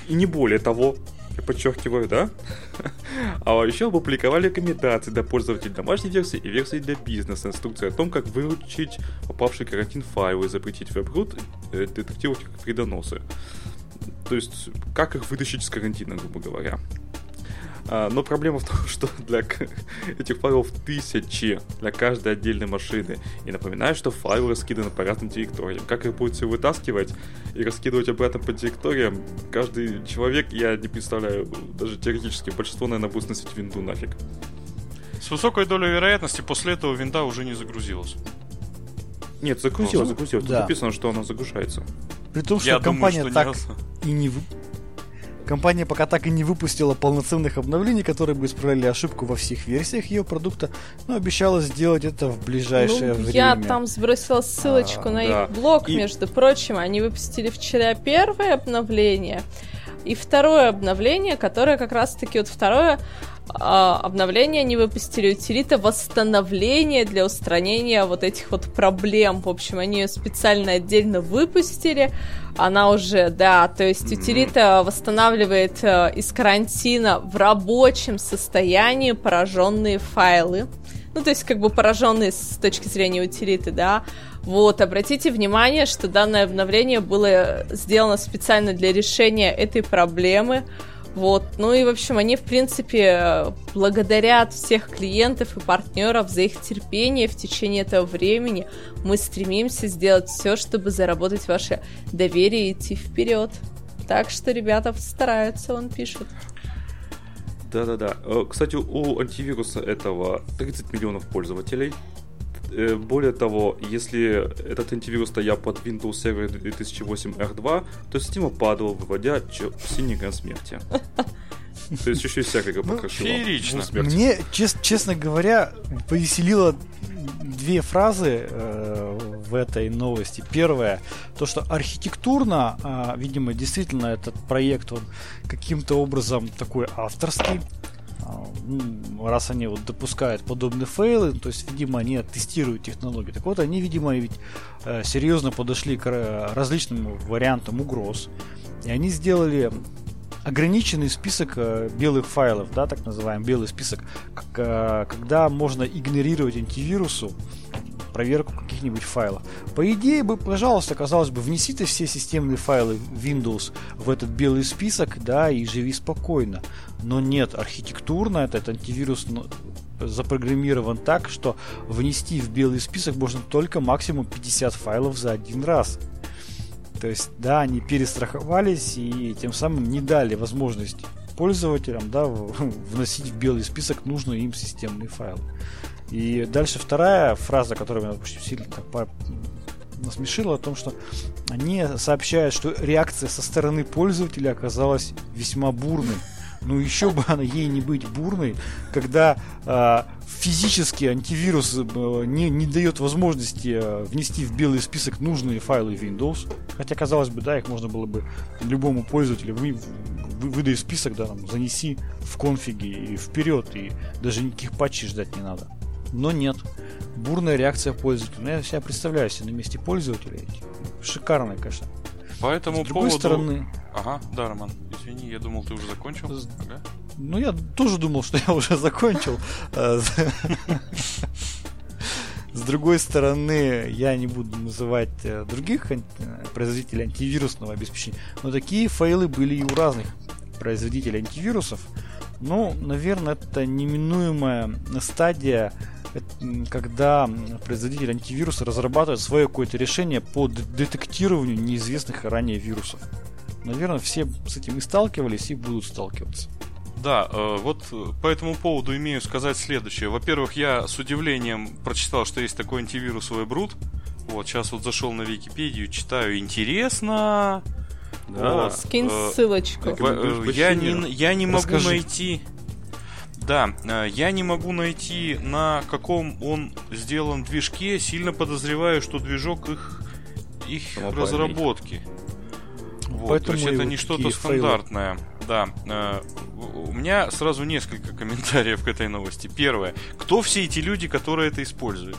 И не более того, я подчеркиваю, да? А еще опубликовали рекомендации для пользователей домашней версии и версии для бизнеса, инструкции о том, как выручить попавший карантин файлы, запретить веб-рут, э, детектировать вредоносы. То есть, как их вытащить из карантина, грубо говоря. А, но проблема в том, что для этих файлов тысячи для каждой отдельной машины. И напоминаю, что файлы раскиданы по разным директориям. Как их будет все вытаскивать и раскидывать обратно по директориям, каждый человек, я не представляю, даже теоретически, большинство, наверное, будет сносить винду нафиг. С высокой долей вероятности после этого винда уже не загрузилась. Нет, загрузилась, загрузилась. Да. Тут написано, что она загружается. При том, что я компания думаю, что так не... и не Компания пока так и не выпустила полноценных обновлений, которые бы исправляли ошибку во всех версиях ее продукта, но обещала сделать это в ближайшее ну, время. Я там сбросила ссылочку а, на да. их блог, и... между прочим. Они выпустили вчера первое обновление и второе обновление, которое как раз-таки вот второе а, обновление они выпустили утилита восстановление для устранения вот этих вот проблем. В общем, они ее специально отдельно выпустили. Она уже, да, то есть утилита восстанавливает э, из карантина в рабочем состоянии пораженные файлы. Ну, то есть, как бы пораженные с точки зрения утилиты, да. Вот, обратите внимание, что данное обновление было сделано специально для решения этой проблемы. Вот. Ну и, в общем, они, в принципе, благодарят всех клиентов и партнеров за их терпение в течение этого времени. Мы стремимся сделать все, чтобы заработать ваше доверие и идти вперед. Так что ребята стараются, он пишет. Да-да-да. Э, кстати, у антивируса этого 30 миллионов пользователей. Э, более того, если этот антивирус стоял под Windows Server 2008 R2, то система падала, выводя синий экран смерти. То есть еще и всякое. Ну, Мне, чест, честно говоря, повеселило две фразы э, в этой новости. Первое, то, что архитектурно, э, видимо, действительно этот проект, он каким-то образом такой авторский. А, ну, раз они вот допускают подобные фейлы, то есть, видимо, они тестируют технологии. Так вот, они, видимо, ведь э, серьезно подошли к э, различным вариантам угроз. И они сделали ограниченный список э, белых файлов, да, так называемый белый список, когда можно игнорировать антивирусу проверку каких-нибудь файлов. По идее бы, пожалуйста, казалось бы, внесите все системные файлы Windows в этот белый список, да, и живи спокойно. Но нет, архитектурно этот антивирус запрограммирован так, что внести в белый список можно только максимум 50 файлов за один раз. То есть, да, они перестраховались и тем самым не дали возможность пользователям да, вносить в белый список нужные им системные файлы. И дальше вторая фраза, которая меня очень сильно так насмешила, о том, что они сообщают, что реакция со стороны пользователя оказалась весьма бурной. Ну еще бы она ей не быть бурной, когда э, физически антивирус э, не, не дает возможности э, внести в белый список нужные файлы Windows. Хотя, казалось бы, да, их можно было бы любому пользователю вы, вы, выдай список, да, там, занеси в конфиги и вперед, и даже никаких патчей ждать не надо. Но нет. Бурная реакция пользователя. Ну, я себя представляю себе на месте пользователя. Шикарная, конечно. По этому С другой поводу... стороны... Ага, да, Роман, извини, я думал, ты уже закончил. Ага. Ну, я тоже думал, что я уже закончил. С другой стороны, я не буду называть э, других производителей антивирусного обеспечения, но такие фейлы были и у разных производителей антивирусов. Ну, наверное, это неминуемая стадия, когда производитель антивируса разрабатывает свое какое-то решение по детектированию неизвестных ранее вирусов. Наверное, все с этим и сталкивались, и будут сталкиваться. Да, э, вот по этому поводу имею сказать следующее. Во-первых, я с удивлением прочитал, что есть такой антивирус WebRoot. Вот, сейчас вот зашел на Википедию, читаю, интересно. Да. Вот, Скинь э, ссылочку. Э, я не, я не могу Расскажи. найти... Да, э, я не могу найти, на каком он сделан движке. Сильно подозреваю, что движок их, их разработки. Вот, Поэтому то есть это не что-то стандартное. Да. Э, у меня сразу несколько комментариев к этой новости. Первое. Кто все эти люди, которые это используют?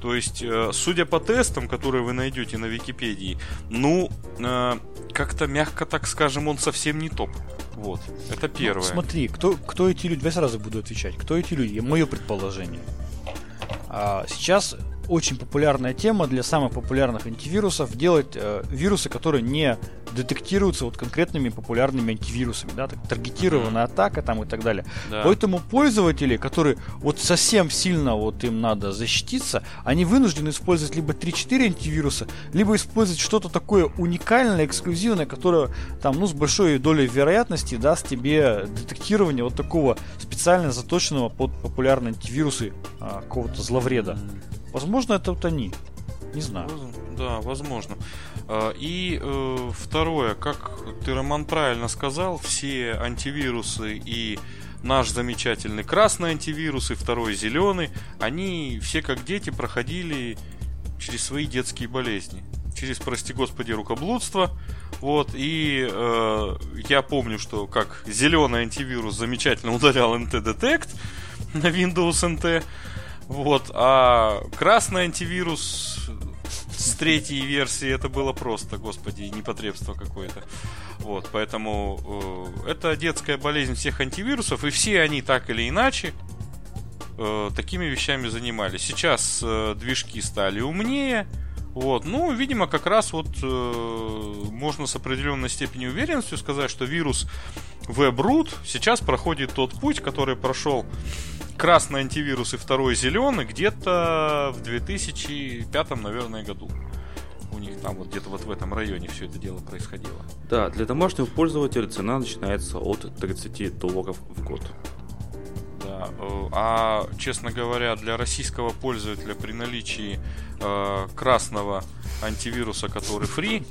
То есть, э, судя по тестам, которые вы найдете на Википедии, ну, э, как-то мягко так скажем, он совсем не топ. Вот, это ну, первое. Ну, смотри, кто, кто эти люди, я сразу буду отвечать, кто эти люди, мое предположение. А, сейчас очень популярная тема для самых популярных антивирусов делать э, вирусы, которые не детектируются вот конкретными популярными антивирусами, да, так, таргетированная mm-hmm. атака там и так далее. Да. Поэтому пользователи, которые вот совсем сильно вот им надо защититься, они вынуждены использовать либо 3-4 антивируса, либо использовать что-то такое уникальное, эксклюзивное, которое там, ну, с большой долей вероятности даст тебе детектирование вот такого специально заточенного под популярные антивирусы а, какого-то зловреда. Mm-hmm. Возможно, это вот они. Не знаю. Да, возможно. А, и э, второе, как ты, Роман, правильно сказал, все антивирусы и наш замечательный красный антивирус и второй зеленый, они все как дети проходили через свои детские болезни. Через, прости господи, рукоблудство. Вот, и э, я помню, что как зеленый антивирус замечательно удалял NT-Detect на Windows NT. Вот, а красный антивирус с третьей версии это было просто, господи, непотребство какое-то. Вот, поэтому э, это детская болезнь всех антивирусов, и все они так или иначе э, такими вещами занимались. Сейчас э, движки стали умнее, вот, ну, видимо, как раз вот э, можно с определенной степенью уверенности сказать, что вирус WebRoot сейчас проходит тот путь, который прошел красный антивирус и второй зеленый где-то в 2005, наверное, году. У них там вот где-то вот в этом районе все это дело происходило. Да, для домашнего пользователя цена начинается от 30 долларов в год. Да, э, а честно говоря, для российского пользователя при наличии э, красного антивируса, который фри,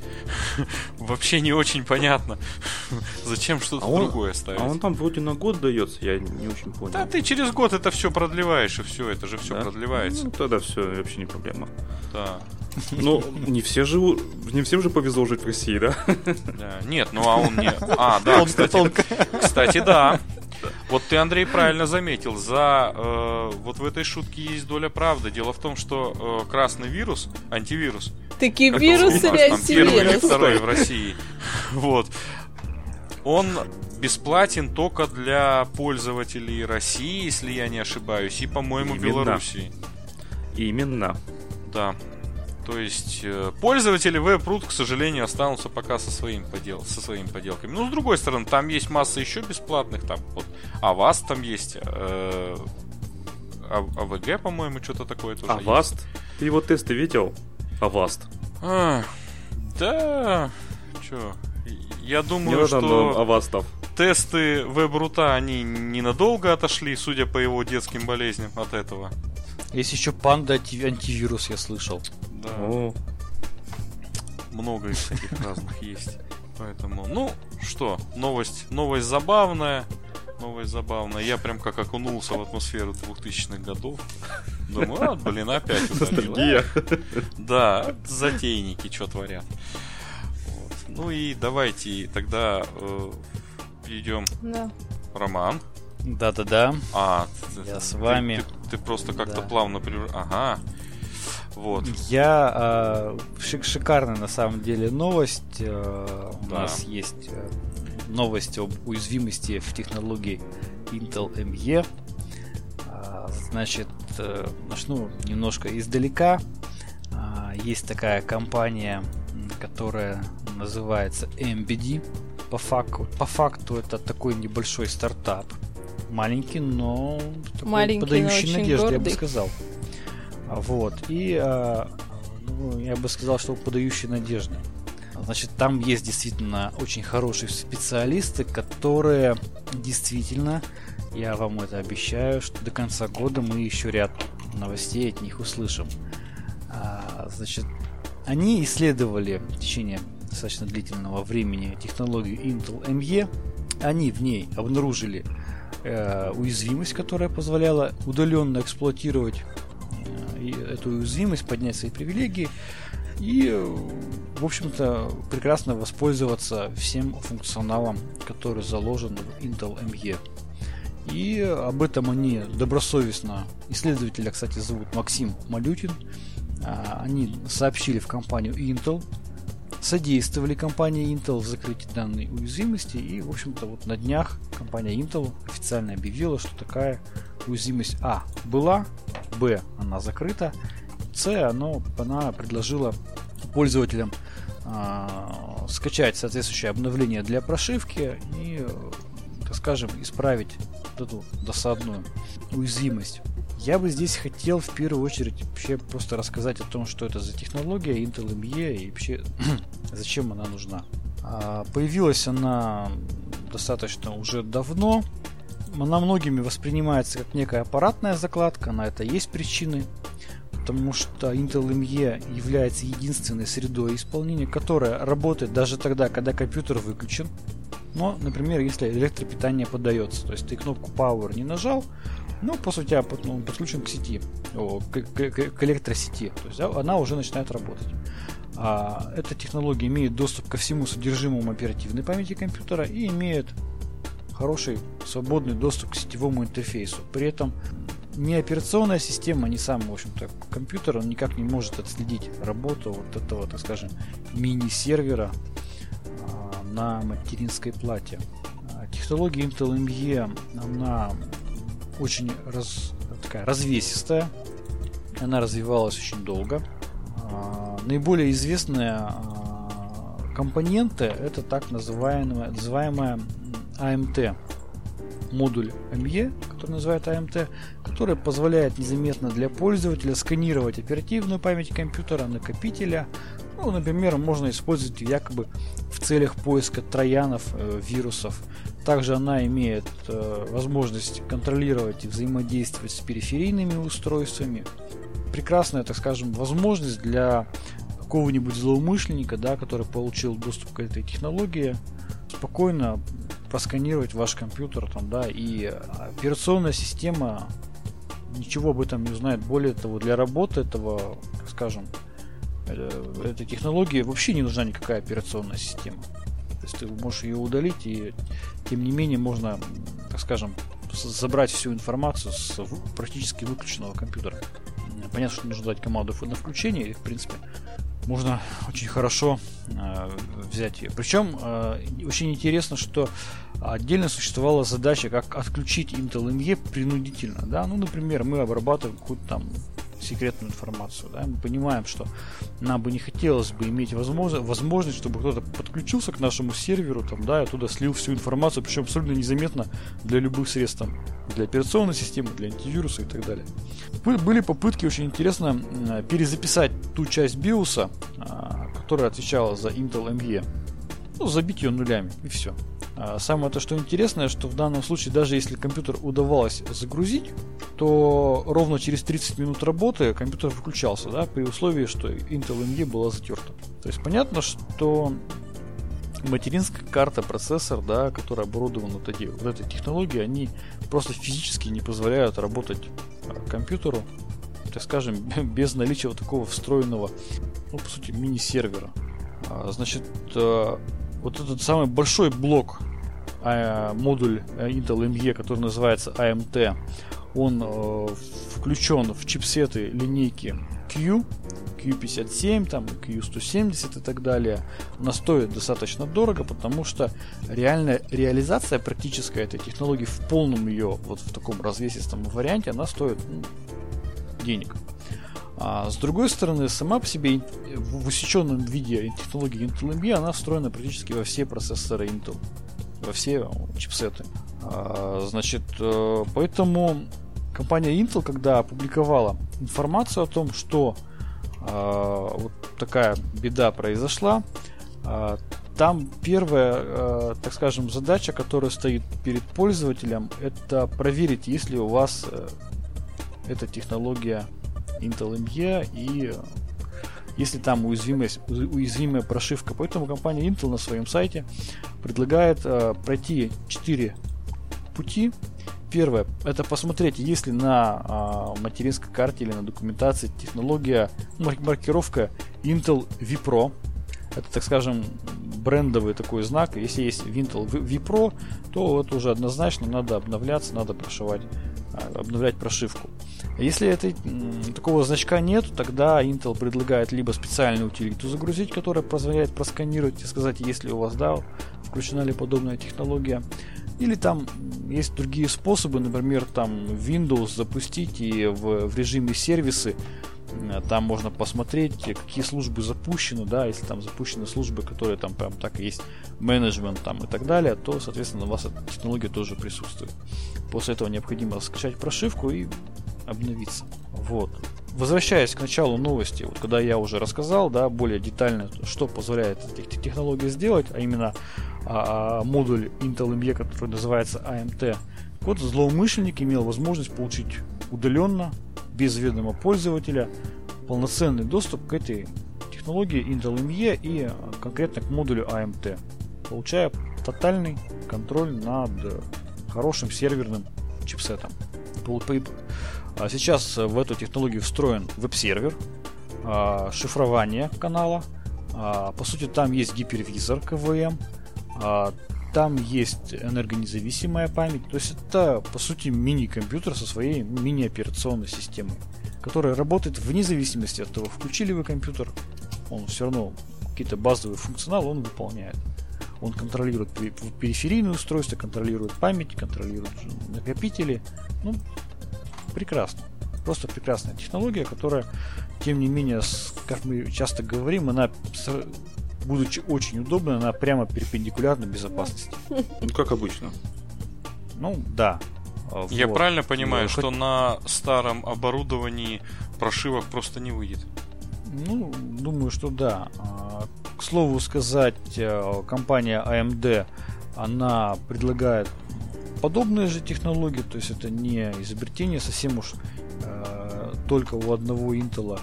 вообще не очень понятно, зачем что-то а другое ставить. А он там вроде на год дается, я не очень понял. Да, ты через год это все продлеваешь, и все, это же все да? продлевается. Ну, тогда все, вообще не проблема. Да. Ну, не все живут, не всем же повезло жить в России, да? да нет, ну а он не... А, да, кстати, кстати, да. Вот ты, Андрей, правильно заметил, за э, вот в этой шутке есть доля правды. Дело в том, что э, красный вирус, антивирус, Таки вирус или антивирус? второй в России. Вот. Он бесплатен только для пользователей России, если я не ошибаюсь, и, по-моему, Белоруссии. Именно. Да. То есть э, пользователи WebRoot, к сожалению, останутся пока со, своим подел, со своими поделками. Ну, с другой стороны, там есть масса еще бесплатных, там вот Avast там есть, э, АВГ, а по-моему, что-то такое тоже Avast? Есть. Ты его тесты видел? Avast. А, да, чё, я думаю, не что Авастов. тесты веб-рута, они ненадолго отошли, судя по его детским болезням от этого. Есть еще панда антивирус, я слышал. Да. О. Много из таких разных есть. Поэтому, ну, что, новость, новость забавная. Новость забавная. Я прям как окунулся в атмосферу 2000-х годов. Думаю, а, блин, опять удалил. Да, затейники что творят. Вот. Ну и давайте тогда э, перейдем. Да. Роман. Да-да-да. А, я с вами. Ты, ты, ты просто как-то да. плавно прив... Ага. Вот. Я э, шик шикарная на самом деле новость. Э, да. У нас есть э, новость об уязвимости в технологии Intel ME. Э, значит, э, начну немножко издалека. Э, есть такая компания, которая называется MBD по факту, по факту это такой небольшой стартап. Маленький, но Маленький, подающий но надежды, гордый. я бы сказал. Вот. И а, ну, я бы сказал, что подающий надежды. Значит, там есть действительно очень хорошие специалисты, которые действительно, я вам это обещаю, что до конца года мы еще ряд новостей от них услышим. А, значит, они исследовали в течение достаточно длительного времени технологию Intel ME. Они в ней обнаружили э, уязвимость, которая позволяла удаленно эксплуатировать эту уязвимость, поднять свои привилегии и, в общем-то, прекрасно воспользоваться всем функционалом, который заложен в Intel ME. И об этом они добросовестно, исследователя, кстати, зовут Максим Малютин, а, они сообщили в компанию Intel, содействовали компании Intel в закрытии данной уязвимости и, в общем-то, вот на днях компания Intel официально объявила, что такая уязвимость А была, Б она закрыта, С оно, она предложила пользователям э, скачать соответствующее обновление для прошивки и, так скажем, исправить вот эту досадную уязвимость. Я бы здесь хотел в первую очередь вообще просто рассказать о том, что это за технология Intel ME и вообще зачем она нужна. А, появилась она достаточно уже давно. Она многими воспринимается как некая аппаратная закладка, на это есть причины, потому что Intel ME является единственной средой исполнения, которая работает даже тогда, когда компьютер выключен. Но, например, если электропитание подается, то есть ты кнопку Power не нажал, ну, по сути, он подключен к сети, к, к, к электросети. То есть она уже начинает работать. А эта технология имеет доступ ко всему содержимому оперативной памяти компьютера и имеет хороший свободный доступ к сетевому интерфейсу. При этом ни операционная система, ни сам, в общем-то, компьютер, он никак не может отследить работу вот этого, так скажем, мини-сервера а, на материнской плате. А, технология Intel ME, она очень раз, такая развесистая. Она развивалась очень долго. А, наиболее известные а, компоненты это так называемая, называемая AMT модуль ME, который называют AMT, который позволяет незаметно для пользователя сканировать оперативную память компьютера, накопителя. Ну, например, можно использовать якобы в целях поиска троянов, э, вирусов. Также она имеет э, возможность контролировать и взаимодействовать с периферийными устройствами. Прекрасная, так скажем, возможность для какого-нибудь злоумышленника, да, который получил доступ к этой технологии, спокойно просканировать ваш компьютер там, да, и операционная система ничего об этом не узнает. Более того, для работы этого, скажем, этой технологии вообще не нужна никакая операционная система. То есть ты можешь ее удалить, и тем не менее можно, так скажем, забрать всю информацию с практически выключенного компьютера. Понятно, что нужно дать команду на включение, и в принципе можно очень хорошо э, взять ее. Причем э, очень интересно, что отдельно существовала задача, как отключить Intel ME принудительно. Да? Ну, например, мы обрабатываем какую-то там секретную информацию. Да? Мы понимаем, что нам бы не хотелось бы иметь возможность, возможность чтобы кто-то подключился к нашему серверу там, да, и оттуда слил всю информацию, причем абсолютно незаметно для любых средств, там, для операционной системы, для антивируса и так далее. Были попытки очень интересно перезаписать ту часть биоса, а, которая отвечала за Intel ME. Ну, забить ее нулями, и все. А самое то, что интересное, что в данном случае, даже если компьютер удавалось загрузить, то ровно через 30 минут работы компьютер выключался, да, при условии, что Intel ME была затерта. То есть понятно, что материнская карта, процессор, да, который оборудован вот, эти, вот этой технологией, они просто физически не позволяют работать а, компьютеру, так скажем, без наличия вот такого встроенного, ну, по сути, мини-сервера. А, значит, вот этот самый большой блок а, модуль э, Intel ME, который называется AMT, он э, включен в чипсеты линейки Q, Q57, там, Q170 и так далее. Она стоит достаточно дорого, потому что реальная реализация практическая этой технологии в полном ее, вот в таком развесистом варианте, она стоит ну, денег. А с другой стороны, сама по себе в усеченном виде технология Intel MB, она встроена практически во все процессоры Intel, во все чипсеты. А, значит, э, поэтому компания Intel, когда опубликовала информацию о том, что а, вот такая беда произошла, а, там первая, так скажем, задача, которая стоит перед пользователем, это проверить, есть ли у вас э, эта технология Intel ME и если там уязвимость, уязвимая прошивка. Поэтому компания Intel на своем сайте предлагает э, пройти 4 пути. Первое, это посмотреть, если на э, материнской карте или на документации технология, маркировка Intel vPro. Это, так скажем, брендовый такой знак. Если есть Intel vPro, то это уже однозначно надо обновляться, надо прошивать, обновлять прошивку. Если этой, такого значка нет, тогда Intel предлагает либо специальную утилиту загрузить, которая позволяет просканировать и сказать, если у вас да, включена ли подобная технология. Или там есть другие способы, например, там Windows запустить и в, в режиме сервисы там можно посмотреть, какие службы запущены, да, если там запущены службы, которые там прям так и есть менеджмент там и так далее, то, соответственно, у вас эта технология тоже присутствует. После этого необходимо скачать прошивку и обновиться. Вот. Возвращаясь к началу новости, вот когда я уже рассказал, да, более детально, что позволяет эти технологии сделать, а именно а, а модуль Intel ME, который называется AMT, вот злоумышленник имел возможность получить удаленно, без ведома пользователя, полноценный доступ к этой технологии Intel ME и конкретно к модулю AMT, получая тотальный контроль над хорошим серверным чипсетом. А сейчас в эту технологию встроен веб-сервер, а, шифрование канала. А, по сути, там есть гипервизор КВМ, там есть энергонезависимая память. То есть это, по сути, мини-компьютер со своей мини-операционной системой, которая работает вне зависимости от того, включили вы компьютер, он все равно какие-то базовые функционалы он выполняет. Он контролирует периферийные устройства, контролирует память, контролирует накопители. Ну, прекрасно. Просто прекрасная технология, которая, тем не менее, как мы часто говорим, она будучи очень удобной, она прямо перпендикулярна безопасности. Ну, как обычно. Ну, да. Я вот. правильно понимаю, ну, что хоть... на старом оборудовании прошивок просто не выйдет? Ну, думаю, что да. А, к слову сказать, э, компания AMD, она предлагает подобные же технологии, то есть это не изобретение совсем уж э, только у одного Intel,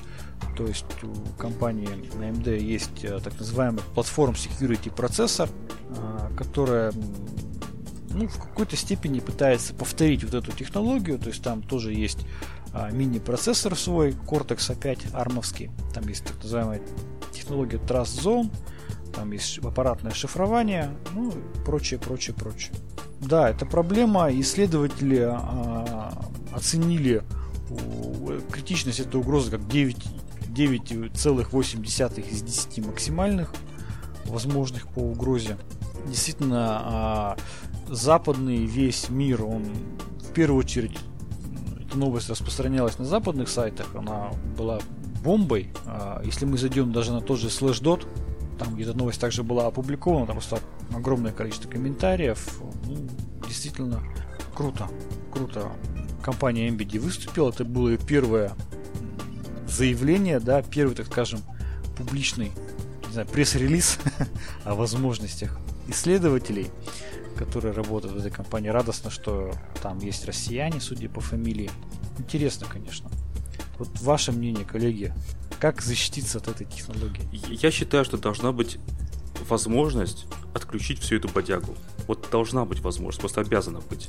то есть у компании AMD есть э, так называемый платформ Security процессор, э, которая ну, в какой-то степени пытается повторить вот эту технологию, то есть там тоже есть э, мини-процессор свой, Cortex A5 армовский, там есть так называемая технология Trust Zone, там есть аппаратное шифрование, ну прочее, прочее, прочее. Да, это проблема. Исследователи а, оценили критичность этой угрозы как 9, 9,8 из 10 максимальных возможных по угрозе. Действительно, а, западный весь мир, он в первую очередь, эта новость распространялась на западных сайтах, она была бомбой. А, если мы зайдем даже на тот же Slashdot, там где-то новость также была опубликована, там просто огромное количество комментариев. Ну, действительно круто, круто. Компания MBD выступила, это было первое заявление, да, первый, так скажем, публичный не знаю, пресс-релиз о возможностях исследователей, которые работают в этой компании. Радостно, что там есть россияне, судя по фамилии. Интересно, конечно. Вот ваше мнение, коллеги, как защититься от этой технологии? Я считаю, что должна быть возможность отключить всю эту бодягу. Вот должна быть возможность, просто обязана быть.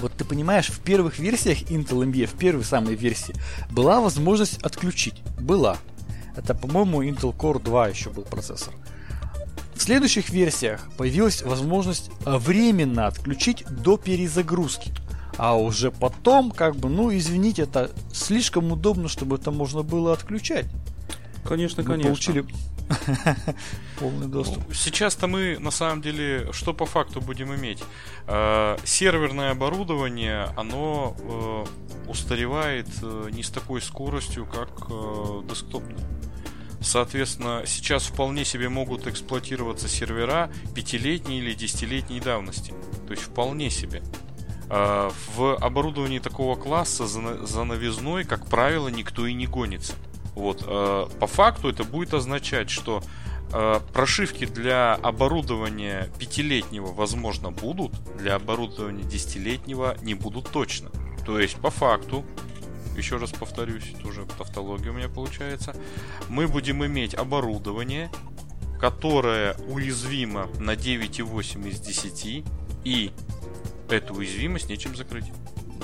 Вот ты понимаешь, в первых версиях Intel MBA, в первой самой версии, была возможность отключить. Была. Это, по-моему, Intel Core 2 еще был процессор. В следующих версиях появилась возможность временно отключить до перезагрузки. А уже потом, как бы, ну, извините, это слишком удобно, чтобы это можно было отключать. Конечно, мы конечно. Получили, Полный доступ. Ну, сейчас-то мы, на самом деле, что по факту будем иметь? Э, серверное оборудование, оно э, устаревает э, не с такой скоростью, как десктопное. Соответственно, сейчас вполне себе могут эксплуатироваться сервера пятилетней или десятилетней давности. То есть вполне себе. В оборудовании такого класса за новизной, как правило, никто и не гонится. Вот. А, по факту это будет означать, что а, прошивки для оборудования пятилетнего, возможно, будут, для оборудования десятилетнего не будут точно. То есть, по факту, еще раз повторюсь, тоже тавтология у меня получается, мы будем иметь оборудование, которое уязвимо на 9,8 из 10 и эту уязвимость нечем закрыть.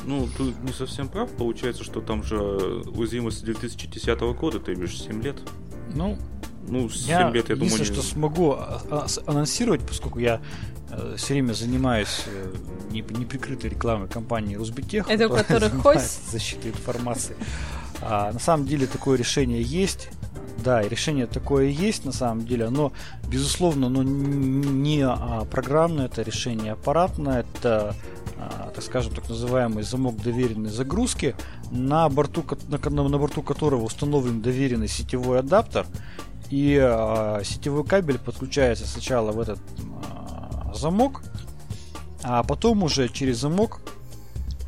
Ну, ты не совсем прав. Получается, что там же уязвимость 2010 года, ты имеешь 7 лет. Ну, ну, 7 я лет, я думаю, не... что смогу а, а, анонсировать, поскольку я э, все время занимаюсь э, неприкрытой рекламой компании Русбитех, Это у которых хость защитой информации. А, на самом деле такое решение есть. Да, и решение такое есть на самом деле, но, безусловно, но не а, программное это решение, аппаратное, это, так скажем, так называемый замок доверенной загрузки, на борту, на, на борту которого установлен доверенный сетевой адаптер, и а, сетевой кабель подключается сначала в этот замок, а потом уже через замок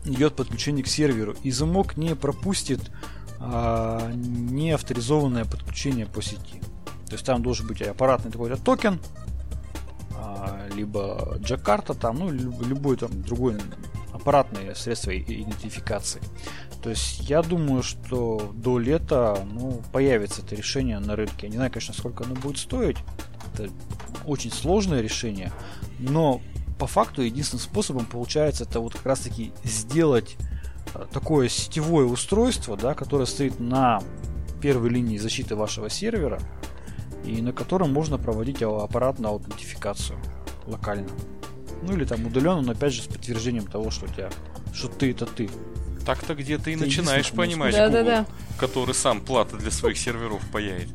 идет подключение к серверу, и замок не пропустит а, неавторизованное подключение по сети. То есть там должен быть аппаратный такой токен, а, либо Джакарта, там, ну, любой там другой аппаратное средство идентификации. То есть я думаю, что до лета ну, появится это решение на рынке. Я не знаю, конечно, сколько оно будет стоить. Это очень сложное решение. Но по факту единственным способом получается это вот как раз таки сделать такое сетевое устройство, да, которое стоит на первой линии защиты вашего сервера и на котором можно проводить аппаратную аутентификацию локально. Ну или там удаленно, но опять же с подтверждением того, что у тебя, что ты это ты. Так-то где ты и начинаешь понимать да, Google, да, да. который сам платы для своих серверов паяет.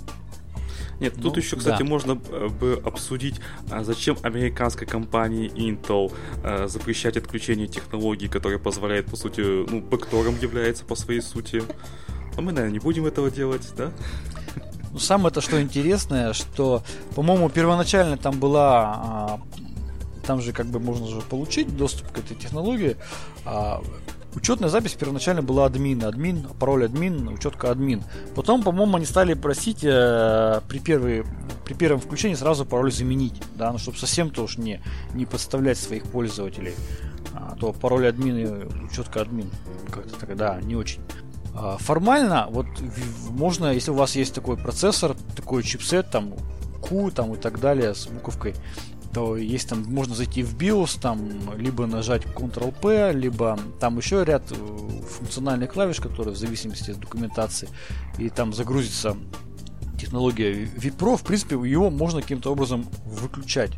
Нет, тут ну, еще, кстати, да. можно э, бы обсудить, а зачем американской компании Intel э, запрещать отключение технологий, которые позволяют, по сути, ну, бэктором является по своей сути. Но мы, наверное, не будем этого делать, да? Ну, самое то, что интересное, что, по-моему, первоначально там была а, там же как бы можно же получить доступ к этой технологии. А, Учетная запись первоначально была админ, админ, пароль админ, учетка админ. Потом, по-моему, они стали просить э, при, первой, при первом включении сразу пароль заменить, да, ну, чтобы совсем тоже не, не подставлять своих пользователей. А, то пароль админ и учетка админ как-то тогда не очень. А, формально, вот можно, если у вас есть такой процессор, такой чипсет, там, Q там, и так далее, с буковкой то есть там можно зайти в BIOS, там либо нажать Ctrl-P, либо там еще ряд э, функциональных клавиш, которые в зависимости от документации, и там загрузится технология VPRO, в принципе, его можно каким-то образом выключать.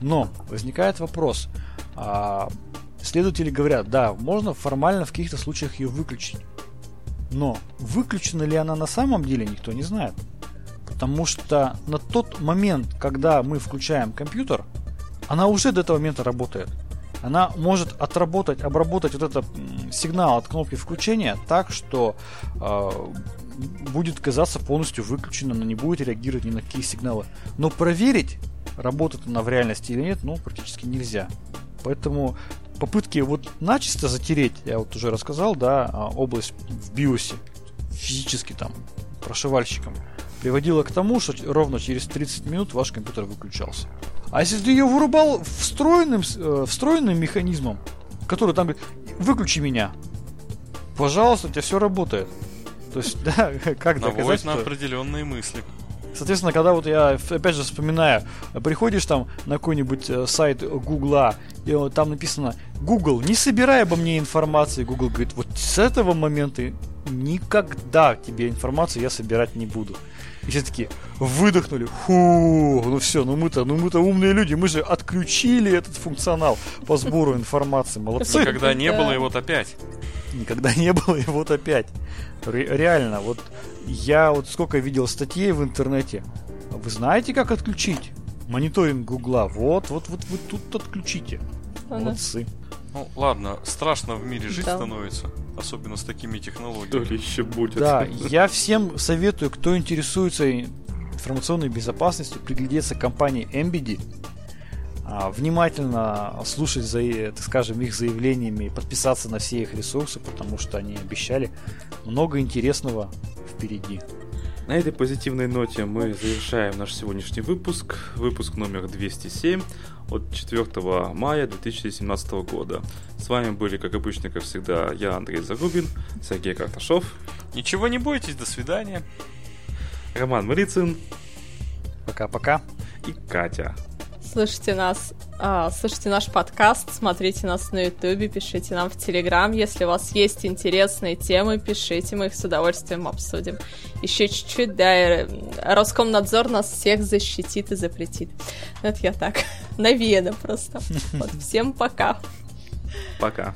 Но возникает вопрос. А, следователи говорят, да, можно формально в каких-то случаях ее выключить. Но выключена ли она на самом деле, никто не знает. Потому что на тот момент, когда мы включаем компьютер, она уже до этого момента работает. Она может отработать, обработать вот этот сигнал от кнопки включения так, что э, будет казаться полностью выключена, она не будет реагировать ни на какие сигналы. Но проверить, работает она в реальности или нет, ну, практически нельзя. Поэтому попытки вот начисто затереть, я вот уже рассказал, да, а, область в биосе, физически там, прошивальщиком, приводило к тому, что ровно через 30 минут ваш компьютер выключался. А если ты ее вырубал встроенным, э, встроенным механизмом, который там говорит, выключи меня, пожалуйста, у тебя все работает. То есть, да, как доказать, на что... определенные мысли. Соответственно, когда вот я, опять же, вспоминаю, приходишь там на какой-нибудь э, сайт Гугла, и там написано Google, не собирай обо мне информации. Google говорит, вот с этого момента никогда тебе информацию я собирать не буду. И все таки выдохнули. Фу, ну все, ну мы-то, ну мы-то умные люди, мы же отключили этот функционал по сбору информации. Молодцы. Никогда не было, и вот опять. Никогда не было, и вот опять. Ре- реально, вот я вот сколько видел статей в интернете, Вы знаете, как отключить мониторинг Гугла? Вот, вот, вот вы тут отключите. Ага. Ну, ладно, страшно в мире жить да. становится, особенно с такими технологиями. Что ли еще будет? Да, я всем советую, кто интересуется информационной безопасностью, приглядеться к компании MBD, а, внимательно слушать, за, так скажем, их заявлениями, подписаться на все их ресурсы, потому что они обещали много интересного впереди. На этой позитивной ноте мы завершаем наш сегодняшний выпуск, выпуск номер 207 от 4 мая 2017 года. С вами были, как обычно, как всегда, я, Андрей Зарубин, Сергей Карташов. Ничего не бойтесь, до свидания. Роман Марицын. Пока-пока. И Катя слышите нас, а, слышите наш подкаст, смотрите нас на Ютубе, пишите нам в Телеграм. Если у вас есть интересные темы, пишите, мы их с удовольствием обсудим. Еще чуть-чуть, да, э, Роскомнадзор нас всех защитит и запретит. Это я так, навеяно просто. Вот, всем пока. Пока.